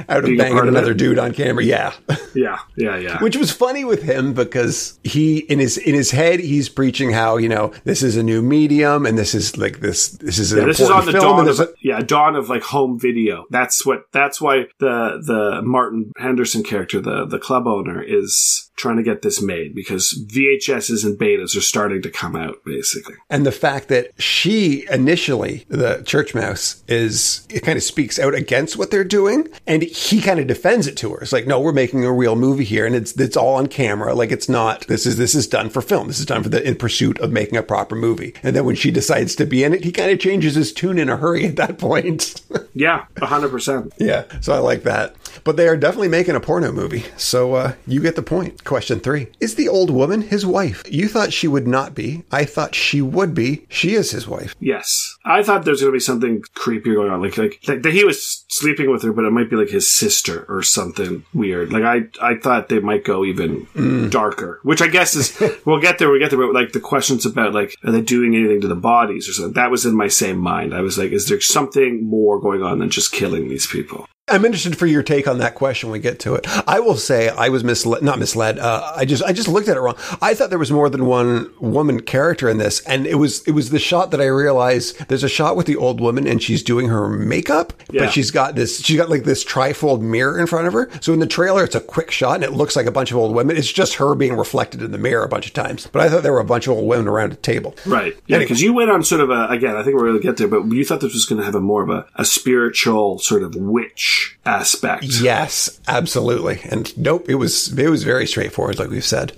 out of Being a banging of another it. dude on camera. Yeah. *laughs* yeah, yeah, yeah. which was funny with him because he in his in his head he's preaching how you know this is a new medium and this is like this this is an Yeah, this is on the film dawn of a- yeah dawn of like home video. That's what that's why the the Martin Henderson character, the the club owner, is trying to get this made because VHSs and betas are starting to come out basically. and the fact that she initially the church mouse is it kind of speaks out against what they're doing and he kind of defends it to her it's like no we're making a real movie here and it's it's all on camera like it's not this is this is done for film this is done for the in pursuit of making a proper movie and then when she decides to be in it he kind of changes his tune in a hurry at that point *laughs* Yeah, hundred percent. Yeah, so I like that. But they are definitely making a porno movie. So uh, you get the point. Question three Is the old woman his wife? You thought she would not be. I thought she would be. She is his wife. Yes, I thought there's going to be something creepy going on, like like that he was sleeping with her, but it might be like his sister or something weird. Like I I thought they might go even mm. darker, which I guess is *laughs* we'll get there. We will get there, but like the questions about like are they doing anything to the bodies or something? That was in my same mind. I was like, is there something more going on than just killing these people? I'm interested for your take on that question when we get to it. I will say I was misled, not misled. Uh, I just, I just looked at it wrong. I thought there was more than one woman character in this, and it was, it was the shot that I realized there's a shot with the old woman and she's doing her makeup, Yeah. but she's got this, she's got like this trifold mirror in front of her. So in the trailer, it's a quick shot and it looks like a bunch of old women. It's just her being reflected in the mirror a bunch of times. But I thought there were a bunch of old women around a table. Right. Yeah, Anyway. because you went on sort of a, again, I think we're going to get there, but you thought this was going to have a more of a, a spiritual sort of witch aspect. Yes, absolutely. And nope, it was it was very straightforward, like we've said.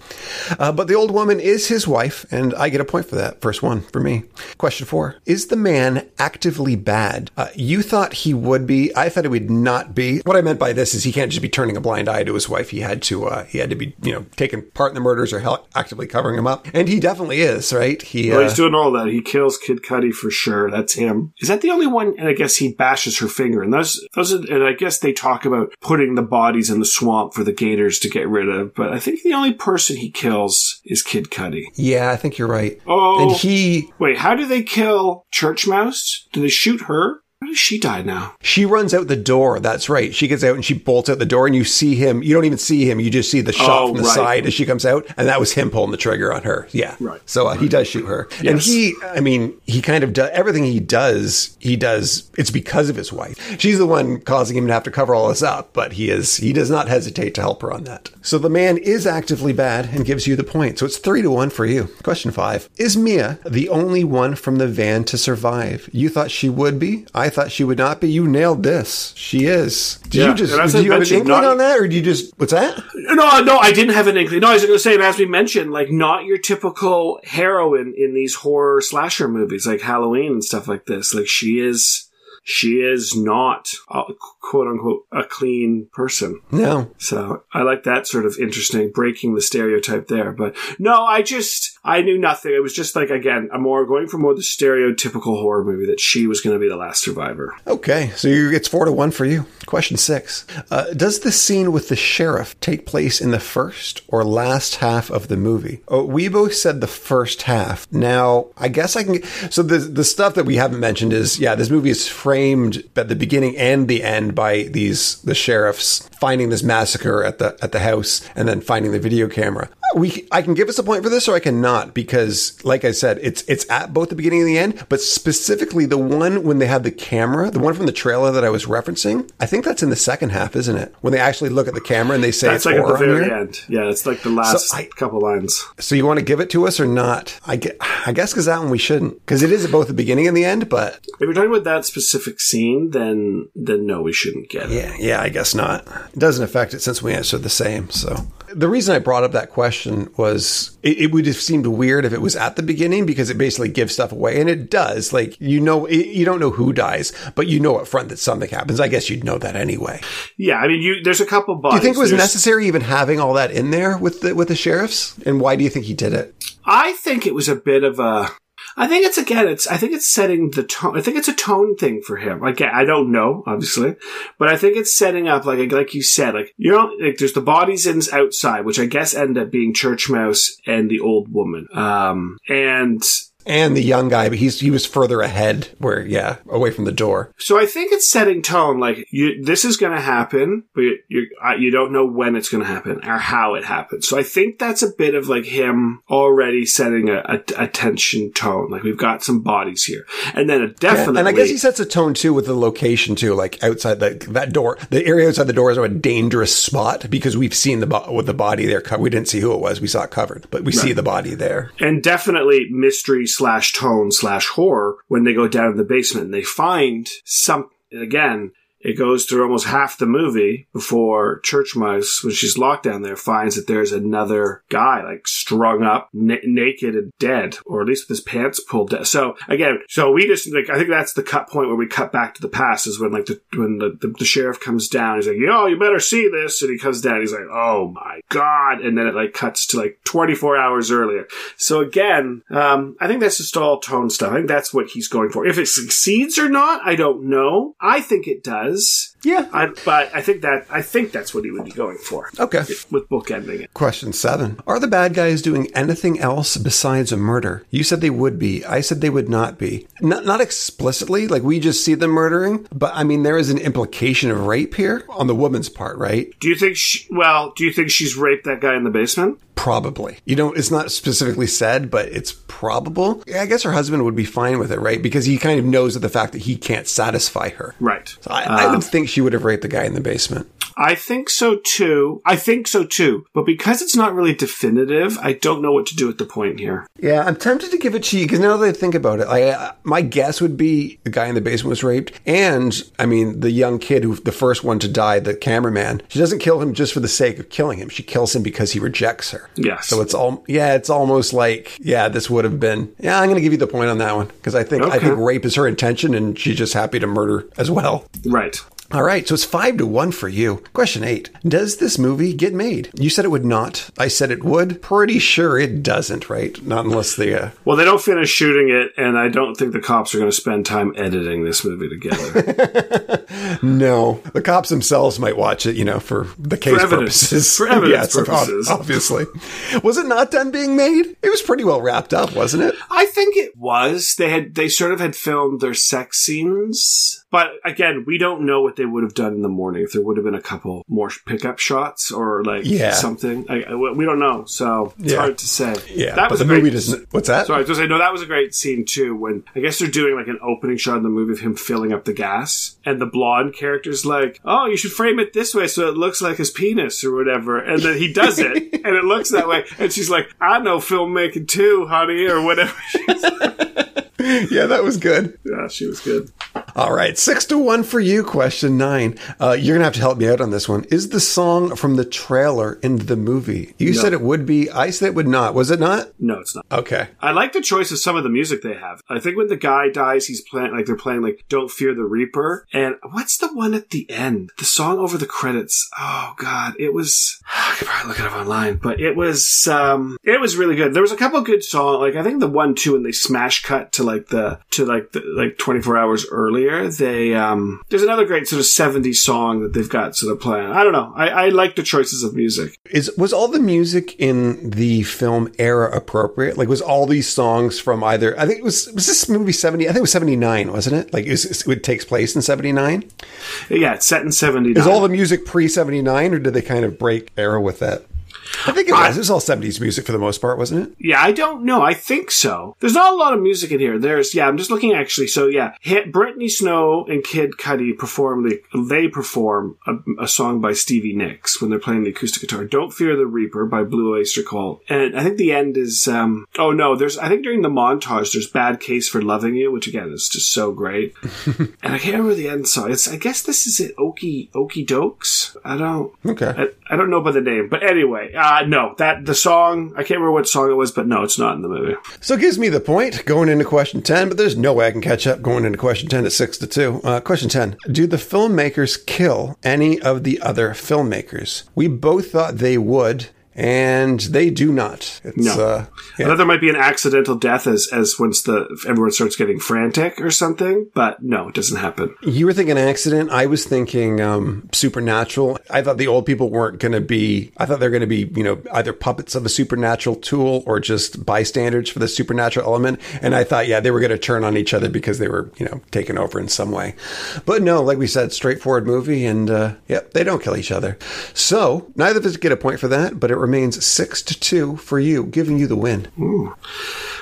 Uh, but the old woman is his wife, and I get a point for that. First one for me. Question four: Is the man actively bad? Uh, you thought he would be. I thought he would not be. What I meant by this is he can't just be turning a blind eye to his wife. He had to. Uh, he had to be, you know, taking part in the murders or hel- actively covering him up, and he definitely is. Right? He. Well, uh, he's doing all that. He kills Kid Cudi for sure. That's him. Is that the only one? And I guess he bashes her finger. And those, those, are, and I guess they talk about putting the bodies in the swamp for the gators to get rid of. But I think the only person he kills is Kid Cudi. yeah, I think you're right. Oh. And he Wait, how do they kill Church Mouse? Do they shoot her How does she die now? She runs out the door. That's right. She gets out and she bolts out the door, and you see him. You don't even see him. You just see the shot Oh, from the right. side as she comes out, and that was him pulling the trigger on her. Yeah. Right. So uh, he does shoot her, and he, I mean, he kind of does everything he does. He does. It's because of his wife. She's the one causing him to have to cover all this up, but he is. He does not hesitate to help her on that. So the man is actively bad and gives you the point. So it's three to one for you. Question five: Is Mia the only one from the van to survive? You thought she would be. I thought she would not be. You nailed this. She is. Did Yeah, you just? Did you have an inkling not, on that, or do you just? What's that? No, no, I didn't have an inkling. No, I was going to say, as we mentioned, like not your typical heroine in these horror slasher movies, like Halloween and stuff like this. Like she is, she is not a, quote unquote a clean person. No. So I like that sort of interesting breaking the stereotype there. But no, I just I knew nothing. It was just like again, I'm more going for more the stereotypical horror movie that she was going to be the last survivor. Okay, so you, it's four to one for you. Question six: uh, Does the scene with the sheriff take place in the first or last half of the movie? Oh, we both said the first half. Now, I guess I can. So the the stuff that we haven't mentioned is yeah, this movie is framed at the beginning and the end by these the sheriffs finding this massacre at the at the house and then finding the video camera. We I can give us a point for this or I cannot because like I said, it's it's at both the beginning and the end, but specifically the one when they have the camera, the one from the trailer that I was referencing, I think that's in the second half, isn't it? When they actually look at the camera and they say That's it's like at the very here. end. Yeah, it's like the last I- couple lines. So you want to give it to us or not? I, ge- I guess because that one we shouldn't because it is at both the beginning and the end, but If we're talking about that specific scene, then then no, we shouldn't get it. Yeah, yeah, I guess not. It doesn't affect it since we answered the same. So the reason I brought up that question was it, it would have seemed weird if it was at the beginning because it basically gives stuff away, and it does. Like you know, it, you don't know who dies, but you know up front that something happens. I guess you'd know that anyway. Yeah, I mean, you there's a couple Do you think it was There's- necessary even having all that in there with the with the sheriffs? And why do you think he did it? I think it was a bit of a. I think it's again. It's. I think it's setting the tone. I think it's a tone thing for him. Again, I don't know, obviously, but I think it's setting up like like you said, like you know, like there's the bodies in outside, which I guess end up being Church Mouse and the old woman. Um, and And the young guy, but he's he was further ahead, where yeah, away from the door. So I think it's setting tone. Like you, this is going to happen, but you you, uh, you don't know when it's going to happen or how it happens. So I think that's a bit of like him already setting a, a, a tension tone. Like we've got some bodies here, and then it definitely. And I guess he sets a tone too with the location too, like outside the, that door. The area outside the door is a dangerous spot because we've seen the bo- with the body there. co- We didn't see who it was. We saw it covered, but we see the body there. and definitely mystery slash tone slash horror when they go down in the basement and they find some again it goes through almost half the movie before church mouse when she's locked down there finds that there's another guy like strung up na- naked and dead or at least with his pants pulled down so again so we just like i think that's the cut point where we cut back to the past is when like the when the, the, the sheriff comes down he's like yo you better see this and he comes down he's like oh my god and then it like cuts to like 24 hours earlier so again, um, I think that's just all tone stuff. I think that's what he's going for. If it succeeds or not, I don't know. I think it does. Yeah. I, but I think that I think that's what he would be going for Okay. with bookending it. Question seven. Are the bad guys doing anything else besides a murder? You said they would be. I said they would not be. Not, not explicitly, like we just see them murdering, but I mean, there is an implication of rape here on the woman's part, right? Do you think? She, well, do you think she's raped that guy in the basement? Probably. You know, it's not specifically said, but it's probable. Yeah, I guess her husband would be fine with it, right? Because he kind of knows of the fact that he can't satisfy her. Right. So I, I would think she would have raped the guy in the basement. I think so too. I think so too. But because it's not really definitive, I don't know what to do at the point here. Yeah, I'm tempted to give it to you because now that I think about it, I, uh, my guess would be the guy in the basement was raped, and I mean the young kid who the first one to die, the cameraman. She doesn't kill him just for the sake of killing him. She kills him because he rejects her. Yes. So it's all yeah, it's almost like yeah, this would have been yeah. I'm going to give you the point on that one because I think I think rape is her intention, and she's just happy to murder as well. Right. All right, so it's five to one for you. Question eight Does this movie get made? You said it would not. I said it would. Pretty sure it doesn't, right? Not unless the. Uh... Well, they don't finish shooting it, and I don't think the cops are going to spend time editing this movie together. *laughs* no. The cops themselves might watch it, you know, for the case for purposes. For evidence *laughs* yes, purposes. Obviously. Was it not done being made? It was pretty well wrapped up, wasn't it? I think it was. They had, they sort of had filmed their sex scenes. But again, we don't know what they would have done in the morning if there would have been a couple more pickup shots or like yeah. something. I, we don't know, so it's yeah. hard to say. Yeah, that was the movie doesn't. What's that? Sorry, I was to say no. That was a great scene too. When I guess they're doing like an opening shot in the movie of him filling up the gas, and the blonde character's like, "Oh, you should frame it this way so it looks like his penis or whatever," and then he does it, *laughs* and it looks that way, and she's like, "I know filmmaking too, honey," or whatever. *laughs* *laughs* yeah, that was good. Yeah, she was good. All right, six to one for you. Question nine. Uh, you're gonna have to help me out on this one. Is the song from the trailer in the movie? You no. said it would be. I said it would not. Was it not? No, it's not. Okay. I like the choice of some of the music they have. I think when the guy dies, he's playing like they're playing like "Don't Fear the Reaper." And what's the one at the end? The song over the credits. Oh God, it was. *sighs* I could probably look it up online, but it was. um It was really good. There was a couple good songs. Like I think the one two, when they smash cut to like the to like the like 24 hours earlier earlier. They um, there's another great sort of 70s song that they've got sort of playing. I don't know. I, I like the choices of music. Is was all the music in the film era appropriate? Like was all these songs from either? I think it was was this movie 70? I think it was 79, wasn't it? Like it, was, it takes place in 79. Yeah, it's set in 79. Is all the music pre 79, or did they kind of break era with that? I think it was. I, it was all 70s music for the most part, wasn't it? Yeah, I don't know. I think so. There's not a lot of music in here. There's, yeah, I'm just looking actually. So, yeah, hit Brittany Snow and Kid Cudi perform the, they perform a, a, song by Stevie Nicks when they're playing the acoustic guitar. Don't Fear the Reaper by Blue Oyster Cult. And I think the end is, um, oh no, there's, I think during the montage, there's Bad Case for Loving You, which again is just so great. *laughs* and I can't remember the end song. It's, I guess this is it, Okie, Okie Dokes. I don't, okay. I, I don't know by the name, but anyway, uh, no, that the song I can't remember what song it was, but no, it's not in the movie. So it gives me the point going into question ten, but there's no way I can catch up going into question ten at six to two. Uh, question ten: Do the filmmakers kill any of the other filmmakers? We both thought they would and they do not. It's, no, uh, yeah. I thought there might be an accidental death as as once the everyone starts getting frantic or something, but no, it doesn't happen. You were thinking accident. I was thinking um, supernatural. I thought the old people weren't going to be. I thought they're going to be, you know, either puppets of a supernatural tool or just bystanders for the supernatural element. And I thought, yeah, they were going to turn on each other because they were, you know, taken over in some way. But no, like we said, straightforward movie, and uh, yep, they don't kill each other. So neither of us get a point for that, but it remains six to two for you, giving you the win.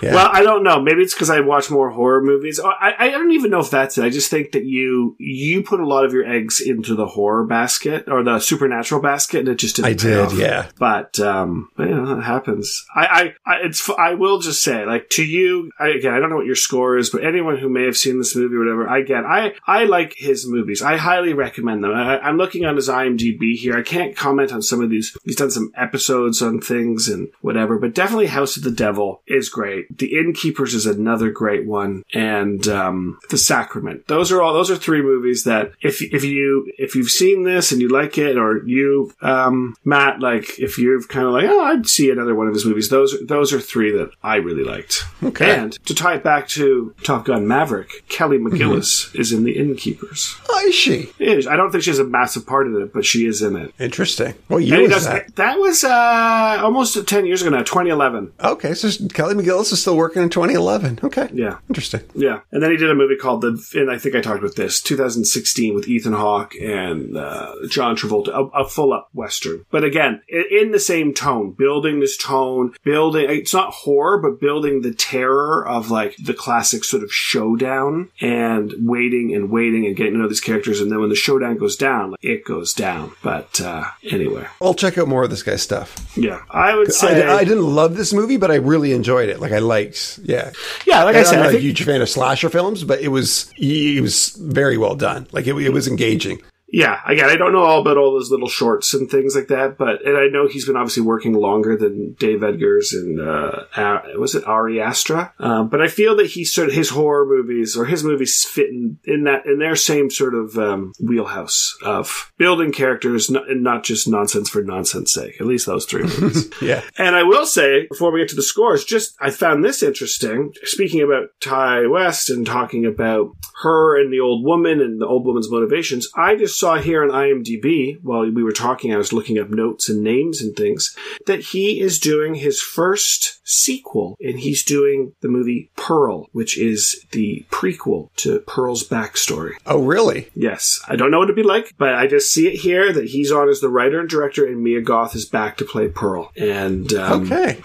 Yeah. Well, I don't know. Maybe it's because I watch more horror movies. I, I don't even know if that's it. I just think that you you put a lot of your eggs into the horror basket or the supernatural basket, and it just didn't. I did, off. yeah. But um, but, you know, it happens. I, I, I it's I will just say, like to you I, again. I don't know what your score is, but anyone who may have seen this movie or whatever, I get. I I like his movies. I highly recommend them. I, I'm looking on his IMDb here. I can't comment on some of these. He's done some episodes episodes on things and whatever, but definitely House of the Devil is great. The Innkeepers is another great one, and um, The Sacrament. Those are all. Those are three movies that if if you if you've seen this and you like it, or you um, Matt, like if you're kind of like, oh, I'd see another one of his movies. Those those are three that I really liked. Okay. And to tie it back to Top Gun Maverick, Kelly McGillis mm-hmm. is in The Innkeepers. Oh, is she? Is. I don't think she has a massive part in it, but she is in it. Interesting. Well, you was that? That was uh, uh, almost 10 years ago now, 2011. Okay, so Kelly McGillis is still working in 2011. Okay. Yeah. Interesting. Yeah. And then he did a movie called The, and I think I talked about this, 2016 with Ethan Hawke and uh, John Travolta, a, a full up Western. But again, in the same tone, building this tone, building, it's not horror, but building the terror of like the classic sort of showdown and waiting and waiting and getting to know these characters. And then when the showdown goes down, it goes down. But uh, anyway. I'll check out more of this guy's stuff. Yeah, I would say I, I, didn't love this movie, but I really enjoyed it. Like I liked, yeah, yeah. Like and I said, I'm not think, a huge fan of slasher films, but it was it was very well done. Like it, it was engaging. Yeah, again, I don't know all about all those little shorts and things like that, but and I know he's been obviously working longer than Dave Eggers and uh, uh, was it Ari Aster? Um, but I feel that he sort of his horror movies or his movies fit in, in that in their same sort of um, wheelhouse of building characters not, and not just nonsense for nonsense sake. At least those three movies. *laughs* Yeah. And I will say, before we get to the scores, just I found this interesting. Speaking about Ti West and talking about her and the old woman and the old woman's motivations, I just saw here on IMDb while we were talking, I was looking up notes and names and things, that he is doing his first sequel and he's doing the movie Pearl, which is the prequel to Pearl's backstory. Oh, really? Yes. I don't know what it'd be like, but I just see it here that he's on as the writer and director and Mia Goth is back to play Pearl. And um, Okay.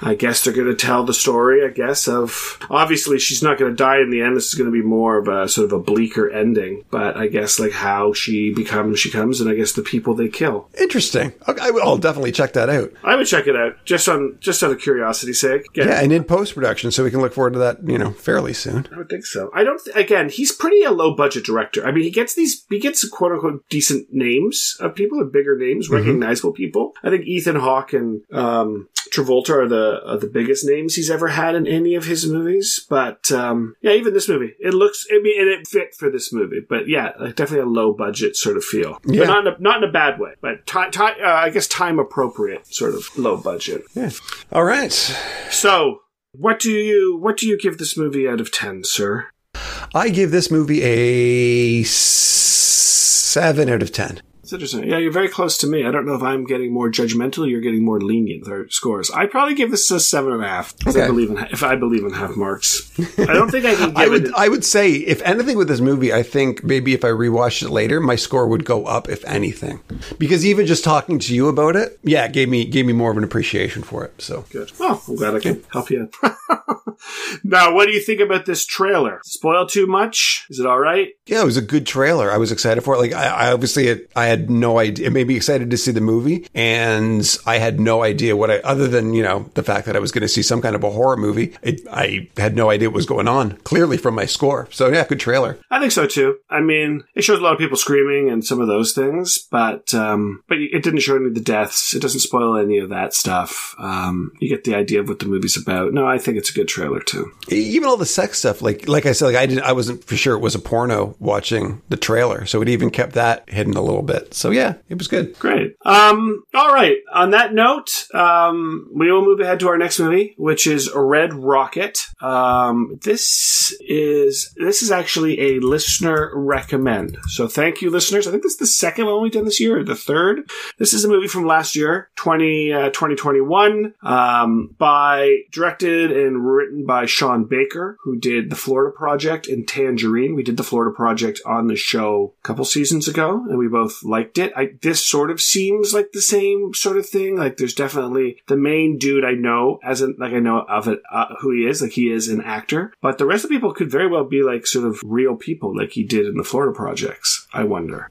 I guess they're going to tell the story, I guess, of obviously she's not going to die in the end. This is going to be more of a sort of a bleaker ending, but I guess like how she becomes, she comes, and I guess the people they kill. Interesting. Okay, I will- definitely check that out. I would check it out just on just out of curiosity's sake. Yeah, and in post production, so we can look forward to that, you know, fairly soon. I would think so. I don't. Th- again, he's pretty a low budget director. I mean, he gets these. He gets quote unquote decent names of people, or bigger names, recognizable people. I think Ethan Hawke and um, Travolta are the are the biggest names he's ever had in any of his movies. But um, yeah, even this movie, it looks. I mean, and it fit for this movie. But yeah, like definitely a low budget sort of feel. Yeah. But not in a, not in a bad way. But ti ti uh, I guess time appropriate sort of low budget. Yeah. All right. So. What do you what do you give this movie out of ten, sir? I give this movie a seven out of ten. It's interesting. Yeah, you're very close to me. I don't know if I'm getting more judgmental. You're getting more lenient with our scores. I probably give this a seven and a half. 'cause I Okay. believe in if I believe in half marks. I don't think I can *laughs* give I would. I would say if anything with this movie, I think maybe if I rewatched it later, my score would go up if anything. Because even just talking to you about it, yeah, it gave me gave me more of an appreciation for it. So Good. Oh, I'm glad I can help you. *laughs* now, what do you think about this trailer? Spoil too much? Is it all right? yeah, it was a good trailer. I was excited for it. Like I, I obviously had, I had no idea. It made me excited to see the movie, and I had no idea what I other than you know the fact that I was going to see some kind of a horror movie. It, I had no idea what was going on. Clearly from my score. So yeah, good trailer. I think so too. I mean, it shows a lot of people screaming and some of those things, but um, but it didn't show any of the deaths. It doesn't spoil any of that stuff. Um, you get the idea of what the movie's about. No, I think it's a good trailer too. even all the sex stuff like like i said like i didn't i wasn't for sure it was a porno watching the trailer so it even kept that hidden a little bit so yeah it was good Great. Um, all right. On that note, um, we will move ahead to our next movie, which is Red Rocket. Um, this is this is actually a listener recommend. So thank you, listeners. I think this is the second one we've done this year, or the third. This is a movie from last year, 20, uh, 2021, um, by directed and written by Sean Baker, who did the Florida Project and Tangerine. We did the Florida Project on the show a couple seasons ago, and we both liked it. I, this sort of seems like the same sort of thing. Like there's definitely the main dude I know as in like I know of it uh, who he is, like he is an actor, but the rest of the people could very well be like sort of real people, like he did in the Florida projects. I wonder.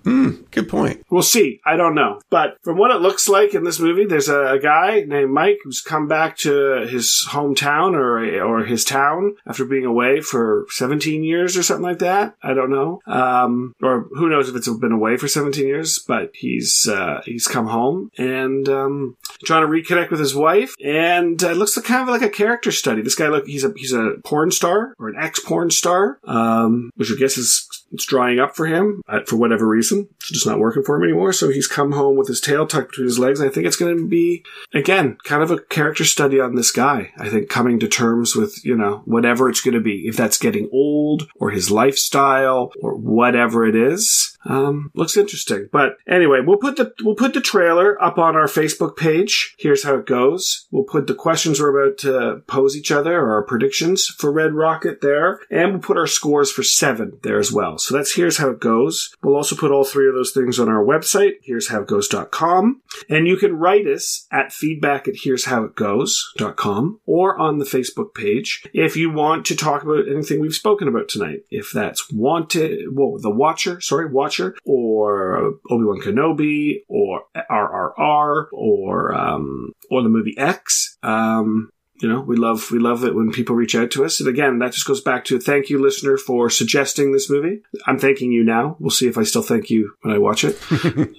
good point We'll see. I don't know. But from what it looks like in this movie, there's a, a guy named Mike who's come back to his hometown or or his town after being away for 17 years or something like that. I don't know. Um, or who knows if it's been away for 17 years, but he's uh, he's come home and um, trying to reconnect with his wife. And uh, it looks kind of like a character study. This guy look he's a he's a porn star or an ex porn star, um, which I guess is it's drying up for him uh, for whatever reason. It's just not working for him anymore. So he's come home with his tail tucked between his legs. And I think it's going to be, again, kind of a character study on this guy. I think coming to terms with, you know, whatever it's going to be. If that's getting old or his lifestyle or whatever it is. Um, looks interesting. But anyway, we'll put the, we'll put the trailer up on our Facebook page. Here's how it goes. We'll put the questions we're about to pose each other or our predictions for Red Rocket there. And we'll put our scores for seven there as well. So that's here's how it goes. We'll also put all three of those things on our website, here's how it goes.com. And you can write us at feedback at here's how it goes.com or on the Facebook page if you want to talk about anything we've spoken about tonight. If that's wanted, well, the Watcher, sorry, Watcher, or Obi-Wan Kenobi, or RRR, or, um, or the movie X. Um, you know, we love we love it when people reach out to us. And again, that just goes back to thank you, listener, for suggesting this movie. I'm thanking you now. We'll see if I still thank you when I watch it.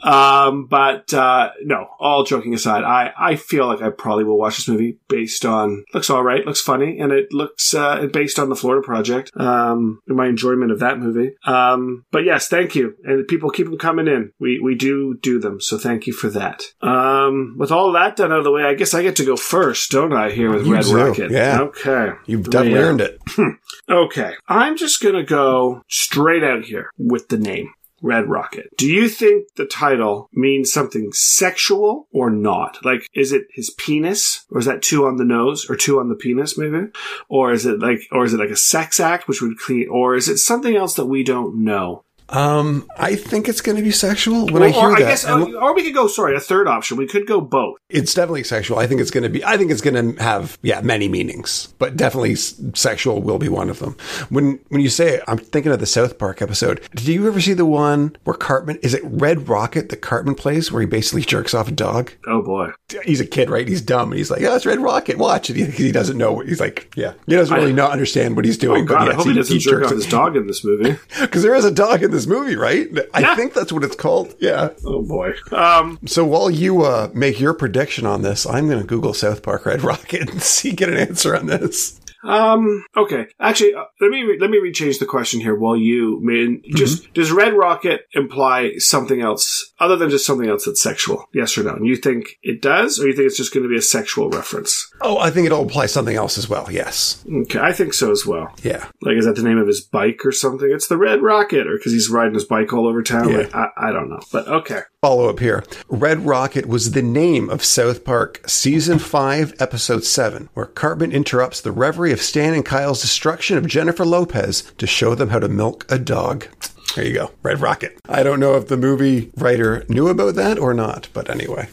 *laughs* um, but uh, no, all joking aside, I I feel like I probably will watch this movie based on looks all right, looks funny, and it looks uh, based on the Florida Project. Um, and my enjoyment of that movie. Um, but yes, thank you, and people keep them coming in. We we do do them, so thank you for that. Um, with all that done out of the way, I guess I get to go first, don't I? Here with You Red do, Rocket. yeah. Okay. You've definitely Yeah. earned it. Hmm. Okay. I'm just going to go straight out here with the name. Red Rocket. Do you think the title means something sexual or not? Like, is it his penis, or is that too on the nose, or too on the penis, maybe? Or is it like, or is it like a sex act, which would clean, or is it something else that we don't know? Um, I think it's going to be sexual when or, I hear or that. I guess, And or we could go. Sorry, a third option. We could go both. it's definitely sexual. I think it's going to be. I think it's going to have yeah many meanings, but definitely s- sexual will be one of them. When when you say, it, I'm thinking of the South Park episode. Did you ever see the one where Cartman is it Red Rocket that Cartman plays where he basically jerks off a dog? Oh boy. He's a kid, right? He's dumb, and he's like, "Oh, it's Red Rocket. Watch it." He, he doesn't know. What, he's like, "Yeah, he doesn't really not understand what he's Oh doing." god, I yes, hope he doesn't jerk off his dog in this movie. *laughs* because there is a dog in this movie, right? I Yeah. think that's what it's called. Yeah. Oh boy. Um, So while you uh, make your prediction on this, I'm going to Google South Park Red Rocket *laughs* and see get an answer on this. Um. Okay. Actually, uh, let me re- let me rechange the question here. While you mean just does Red Rocket imply something else other than just something else that's sexual? Yes or no? And you think it does, or you think it's just going to be a sexual reference? Oh, I think it'll apply something else as well. Yes. Okay, I think so as well. Yeah. Like, is that the name of his bike or something? It's the Red Rocket, or because he's riding his bike all over town? Yeah. Like, I, I don't know, but okay. Follow up here. Red Rocket was the name of South Park Season 5, Episode 7, where Cartman interrupts the reverie of Stan and Kyle's destruction of Jennifer Lopez to show them how to milk a dog. There you go. Red Rocket. I don't know if the movie writer knew about that or not, but anyway.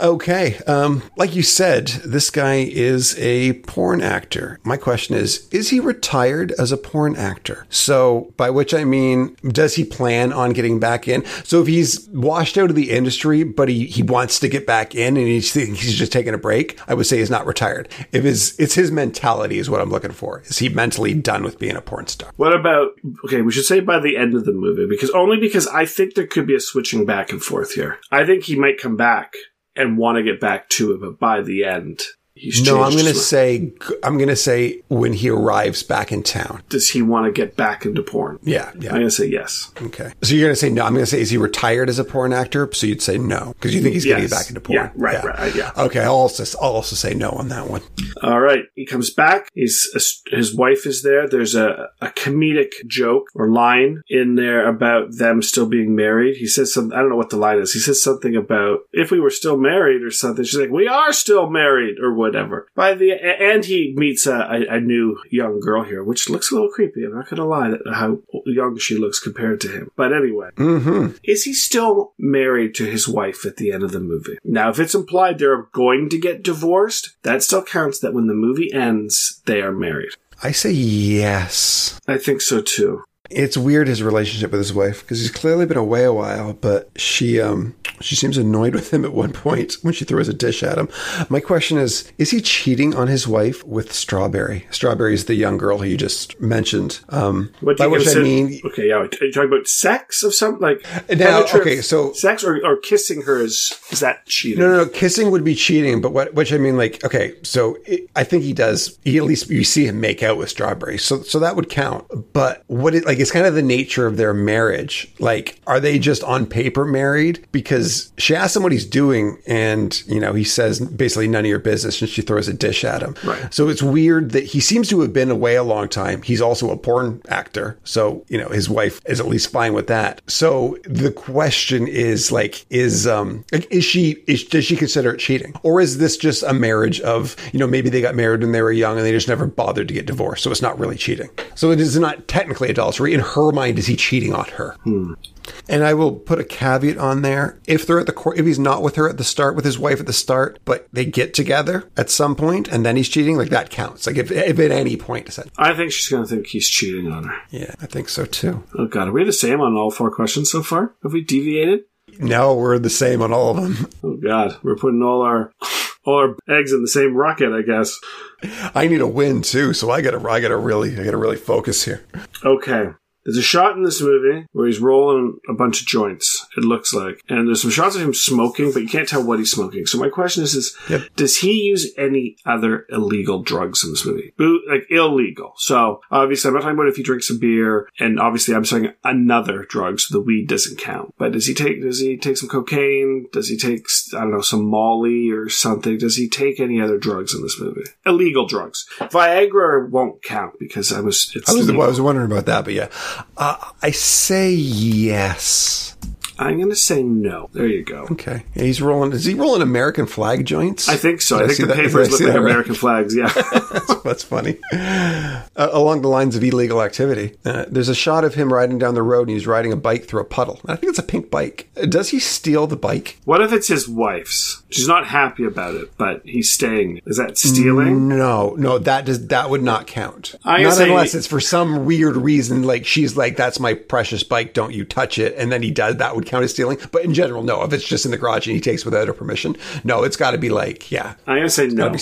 Okay. Um, like you said, this guy is a porn actor. My question is, is he retired as a porn actor? So, by which I mean, does he plan on getting back in? So, if he's washed out of the industry, but he, he wants to get back in and he's, he's just taking a break, I would say he's not retired. If his, it's his mentality is what I'm looking for. Is he mentally done with being a porn star? What about okay? We should say by the end of the movie because only because I think there could be a switching back and forth here. I think he might come back and want to get back to it, but by the end, he's No, I'm going to say, I'm going to say when he arrives back in town. does he want to get back into porn? Yeah. I'm going to say yes. Okay. So you're going to say no. I'm going to say, is he retired as a porn actor? So you'd say no because you think he's going to Yes. get back into porn. Yeah, right, right, yeah. Okay. I'll also, I'll also say no on that one. All right. He comes back. He's his wife is there. There's a, a comedic joke or line in there about them still being married. He says something. I don't know what the line is. He says something about if we were still married or something. She's like, we are still married or whatever. By the and he meets a, a, a new young girl here, which looks a little creepy. I'm not gonna lie that how young she looks compared to him. But anyway, Mm-hmm. is he still married to his wife at the end of the movie? Now, if it's implied they're going to get divorced, that still counts that when the movie ends, they are married. I say yes. I think so too. It's weird his relationship with his wife because he's clearly been away a while, but she um she seems annoyed with him at one point when she throws a dish at him. My question is: Is he cheating on his wife with Strawberry? Strawberry is the young girl who you just mentioned. Um, What do by you which consider- I mean, Okay, yeah. Are you talking about sex of some like Now, okay, so- sex or, or kissing her is is that cheating? No, no, no. Kissing would be cheating, but what, which I mean, like, okay, so it, I think he does. He at least you see him make out with Strawberry, so so that would count. But what it like? It's kind of the nature of their marriage. Like, are they just on paper married? Because she asks him what he's doing, and you know, he says basically none of your business, and she throws a dish at him. Right. So it's weird that he seems to have been away a long time. He's also a porn actor, so you know, his wife is at least fine with that. So the question is like, is um, is she is does she consider it cheating, or is this just a marriage of you know maybe they got married when they were young and they just never bothered to get divorced, so it's not really cheating. So it is not technically adultery. In her mind, is he cheating on her? Hmm. And I will put a caveat on there. If they're at the court, if he's not with her at the start, with his wife at the start, but they get together at some point and then he's cheating, like that counts. Like if, if at any point, that, I think she's gonna think he's cheating on her. yeah, I think so too. Oh god, are we the same on all four questions so far? Have we deviated? No, we're the same on all of them. Oh God, we're putting all our all our eggs in the same rocket, I guess. I need a win too, so I gotta I gotta really I gotta really focus here. Okay. There's a shot in this movie where he's rolling a bunch of joints, it looks like. And there's some shots of him smoking, but you can't tell what he's smoking. So my question is, is Yep. does he use any other illegal drugs in this movie? Boo- Like illegal. So obviously I'm not talking about if he drinks a beer, and obviously I'm saying another drug, so the weed doesn't count. But does he take does he take some cocaine? Does he take I don't know, some Molly or something? Does he take any other drugs in this movie? Illegal drugs. Viagra won't count because I was it's I was. I was wondering about that, but yeah, uh, I say yes. I'm going to say no. There you go. Okay, yeah, he's rolling. Is he rolling American flag joints? I think so. Did I see think the that? Papers look like right? American flags. Yeah. *laughs* That's funny. Uh, along the lines of illegal activity, uh, there's a shot of him riding down the road and he's riding a bike through a puddle. I think it's a pink bike. Uh, Does he steal the bike? what if it's his wife's? She's not happy about it, but he's staying. Is that stealing? No, no, that does that would not count. I not unless it's for some weird reason, like she's like, "That's my precious bike, don't you touch it," and then he does. That would count as stealing. But in general, no. If it's just in the garage and he takes without her permission, no, it's got to be like, yeah. I'm going to say no. Be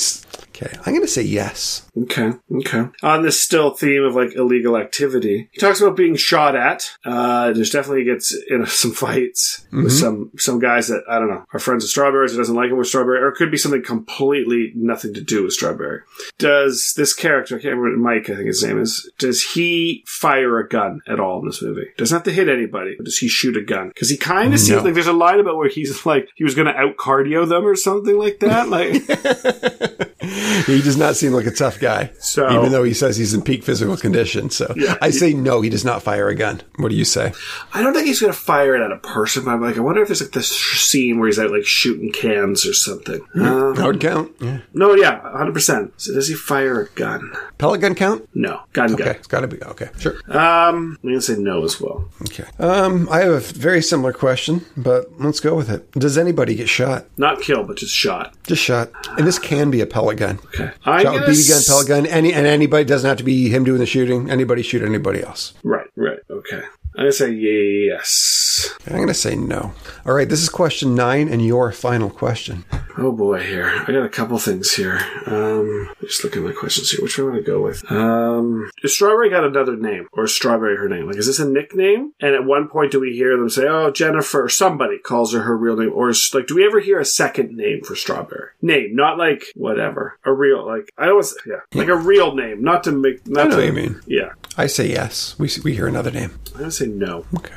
Okay, I'm gonna say yes. Okay, okay. On this still theme of like illegal activity, he talks about being shot at. Uh, there's definitely gets in *laughs* some fights with some some guys that I don't know are friends of Strawberries or doesn't like him with Strawberry, or it could be something completely nothing to do with Strawberry. Does this character, I can't remember Mike, I think his name is, does he fire a gun at all in this movie? Doesn't have to hit anybody, but does he shoot a gun? Because he kind of seems like there's a line about where he's *laughs* like he was going to out cardio them or something like that, like. *laughs* *laughs* He does not seem like a tough guy, So- even though he says he's in peak physical condition. So Yeah. I say no. He does not fire a gun. What do you say? I don't think he's going to fire it at a person, but I'm like, I wonder if there's like this scene where he's out like shooting cans or something. Uh, That would count. Yeah. no, yeah, 100%. So does he fire a gun? Pellet gun count? No. Gun, Okay, gun. it's got to be okay. Sure. Um, I'm going to say no as well. Okay. Um, I have a very similar question, but let's go with it. Does anybody get shot? Not killed, but just shot. Just shot, and this can be a pellet gun. Okay. I'm Shot gonna with BB gun, s- pellet gun, any and anybody doesn't have to be him doing the shooting. Anybody shoot anybody else. Right, right. Okay. I'm going to say yes. I'm going to say no. All right, this is question nine, and your final question. Oh boy, here. I got a couple things here. Um, just looking at my questions here. Which one I want to go with? Um, is Strawberry got another name? Or is Strawberry her name? Like, is this a nickname? And at one point, do we hear them say, oh, Jennifer, or somebody calls her her real name? Or is, like, do we ever hear a second name for Strawberry? Name, not like, whatever. A real, like, I always, yeah, like a real name, not to make, not I know to, what you mean. Yeah. I say yes. We we hear another name. I'm going to say no. Okay.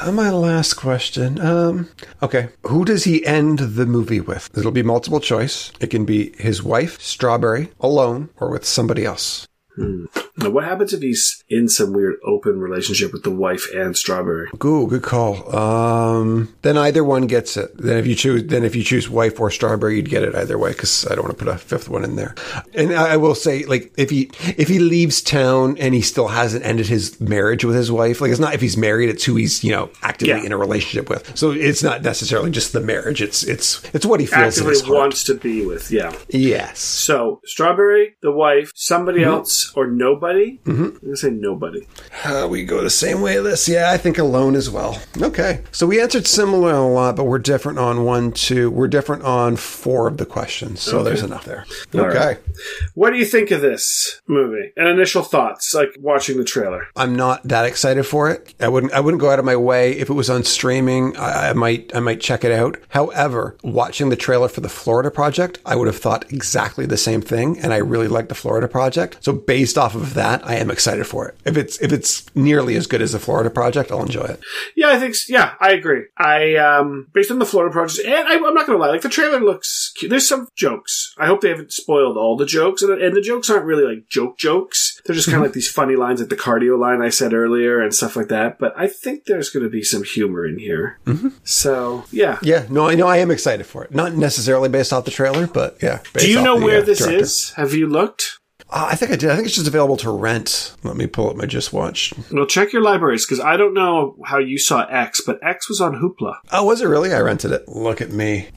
Uh, my last question. Um, okay. Who does he end the movie with? It'll be multiple choice. It can be his wife, Strawberry, alone, or with somebody else. Now, what happens if he's in some weird open relationship with the wife and Strawberry? Ooh, good call. Um, then either one gets it. Then if you choose, then if you choose wife or strawberry, you'd get it either way. Because I don't want to put a fifth one in there. And I I will say, like, if he if he leaves town and he still hasn't ended his marriage with his wife, like, it's not if he's married; it's who he's you know actively Yeah. in a relationship with. So it's not necessarily just the marriage. It's it's it's what he feels Actively wants to be with, yeah. Yes. So, Strawberry, the wife, somebody Mm-hmm. else, or nobody? Mm-hmm. I'm going to say nobody. Uh, we go the same way this. Yeah, I think alone as well. Okay. So we answered similar on a lot, but we're different on one, two. We're different on four of the questions. So there's enough there. All okay. right. What do you think of this movie? And initial thoughts, like watching the trailer. I'm not that excited for it. I wouldn't. I wouldn't go out of my way if it was on streaming. I, I might. I might check it out. However, watching the trailer for the Florida Project, I would have thought exactly the same thing, and I really like the Florida Project. So based off of that, I am excited for it. If it's if it's nearly as good as the Florida Project, I'll enjoy it. Yeah, I think, yeah, I agree. I, um, based on the Florida project, and I, I'm not going to lie, like the trailer looks cute. There's some jokes. I hope they haven't spoiled all the jokes, and, and the jokes aren't really like joke jokes. They're just kind of like *laughs* these funny lines, like the cardio line I said earlier and stuff like that. But I think there's going to be some humor in here. So, yeah. Yeah, no, I know I am excited for it. Not necessarily based off the trailer, but yeah. based Do you know the, where uh, this director. is? Have you looked? Uh, I think I did. I think it's just available to rent. Let me pull up my just watched. Well, check your libraries because I don't know how you saw X, but X was on Hoopla. Oh, was it really? I rented it. Look at me.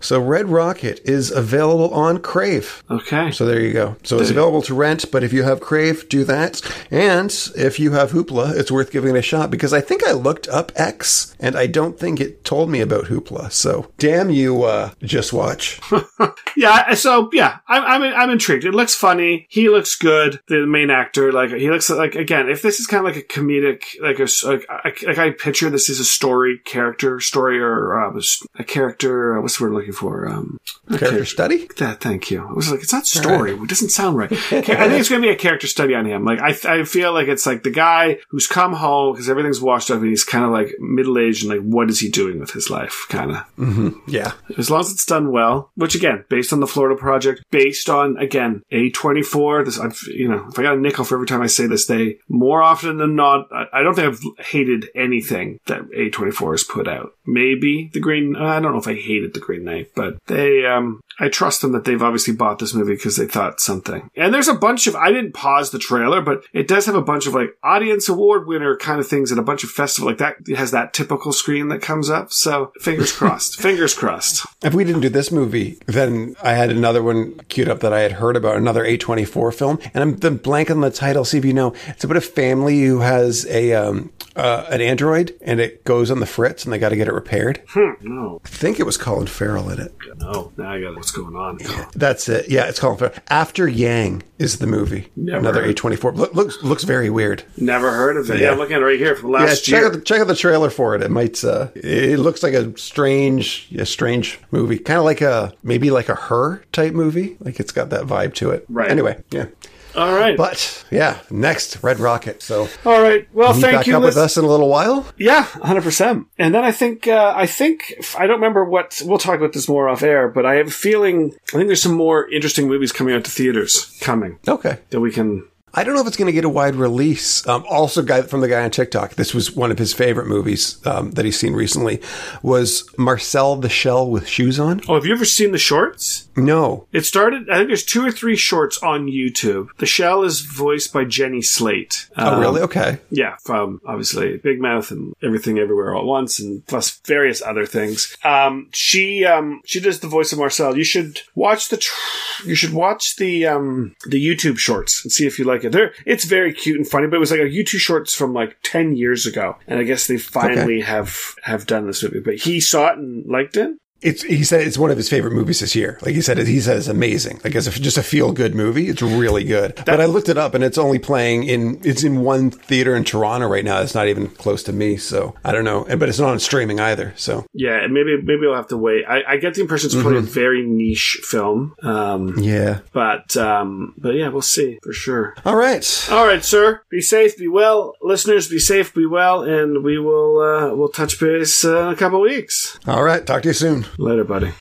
So Red Rocket is available on Crave. Okay. So there you go. So it's available to rent, but if you have Crave, do that. And if you have Hoopla, it's worth giving it a shot because I think I looked up X and I don't think it told me about Hoopla. So damn you, uh, JustWatch. *laughs* Yeah, so yeah, I'm, I'm I'm intrigued. It looks funny. He looks good. The main actor, like he looks like again. If this is kind of like a comedic, like a like, I- like I picture this is a story character story or uh, a character. Uh, what's word looking for? Um, Character study? That, thank you. I was like, it's not story. It doesn't sound right. *laughs* I think it's going to be a character study on him. Like, I, I feel like it's like the guy who's come home because everything's washed up and he's kind of like middle aged and like, what is he doing with his life? Kind of. Yeah. As long as it's done well, which again, based on the Florida project, based on again A24. This, I've you know, if I got a nickel for every time I say this, they more often than not, I, I don't think I've hated anything that A24 has put out. Maybe the Green. I don't know if I hated the Green Knight, but they. um I trust them that they've obviously bought this movie because they thought something. And there's a bunch of. I didn't pause the trailer, but it does have a bunch of like audience award winner kind of things and a bunch of festival like that. It has that typical screen that comes up. So fingers *laughs* crossed. fingers crossed. If we didn't do this movie, then I had another one queued up that I had heard about, another A24 film, and I'm then blank on the title. See if you know. It's about a family who has a um, uh, an android, and it goes on the fritz, and they got to get it repaired. No, I think it was Colin Farrell in it. no. Now I got what's going on. That's it. Yeah, it's Colin Farrell. After Yang is the movie. Never Another heard. A24. Look, looks looks very weird. Never heard of it. Yeah, Yeah. I'm looking at it right here from Yeah, last check year. out, the, check out the trailer for it. It might. Uh, it looks like a strange, a strange movie, kind of like a maybe like a her type movie. Like it's got that vibe to it. Right. Anyway, yeah. All right. But yeah, next Red Rocket. So All right. Well, you thank back you. up with us in a little while. Yeah, hundred percent. And then I think uh, I think I don't remember what we'll talk about this more off air, but I have a feeling I think there's some more interesting movies coming out to theaters coming Okay. that we can. I don't know if it's going to get a wide release. Um, also, guy from the guy on TikTok. This was one of his favorite movies um, that he's seen recently. Was Marcel the Shell with shoes on? Oh, have you ever seen the shorts? No. It started. I think there's two or three shorts on YouTube. The Shell is voiced by Jenny Slate. Oh, Um, really? Okay. Yeah, from obviously Big Mouth and Everything Everywhere All at Once, and plus various other things. Um, she um, she does the voice of Marcel. You should watch the tr- you should watch the um, the YouTube shorts and see if you like it. They're, it's very cute and funny, but it was like a YouTube shorts from like ten years ago, and I guess they finally have have done this movie. But he saw it and liked it. It's he said it's one of his favorite movies this year. Like he said, he said it's amazing. Like it's a, just a feel good movie, it's really good. but I looked it up, and it's only playing in it's in one theater in Toronto right now. It's not even close to me, so I don't know. And but it's not on streaming either. So Yeah, and maybe maybe I'll have to wait. I, I get the impression it's probably a very niche film. Um, yeah. but um, but yeah, we'll see for sure. All right. All right, sir. Be safe, be well, listeners. Be safe, be well, and we will uh, we'll touch base uh, in a couple weeks. All right. Talk to you soon. Later, buddy.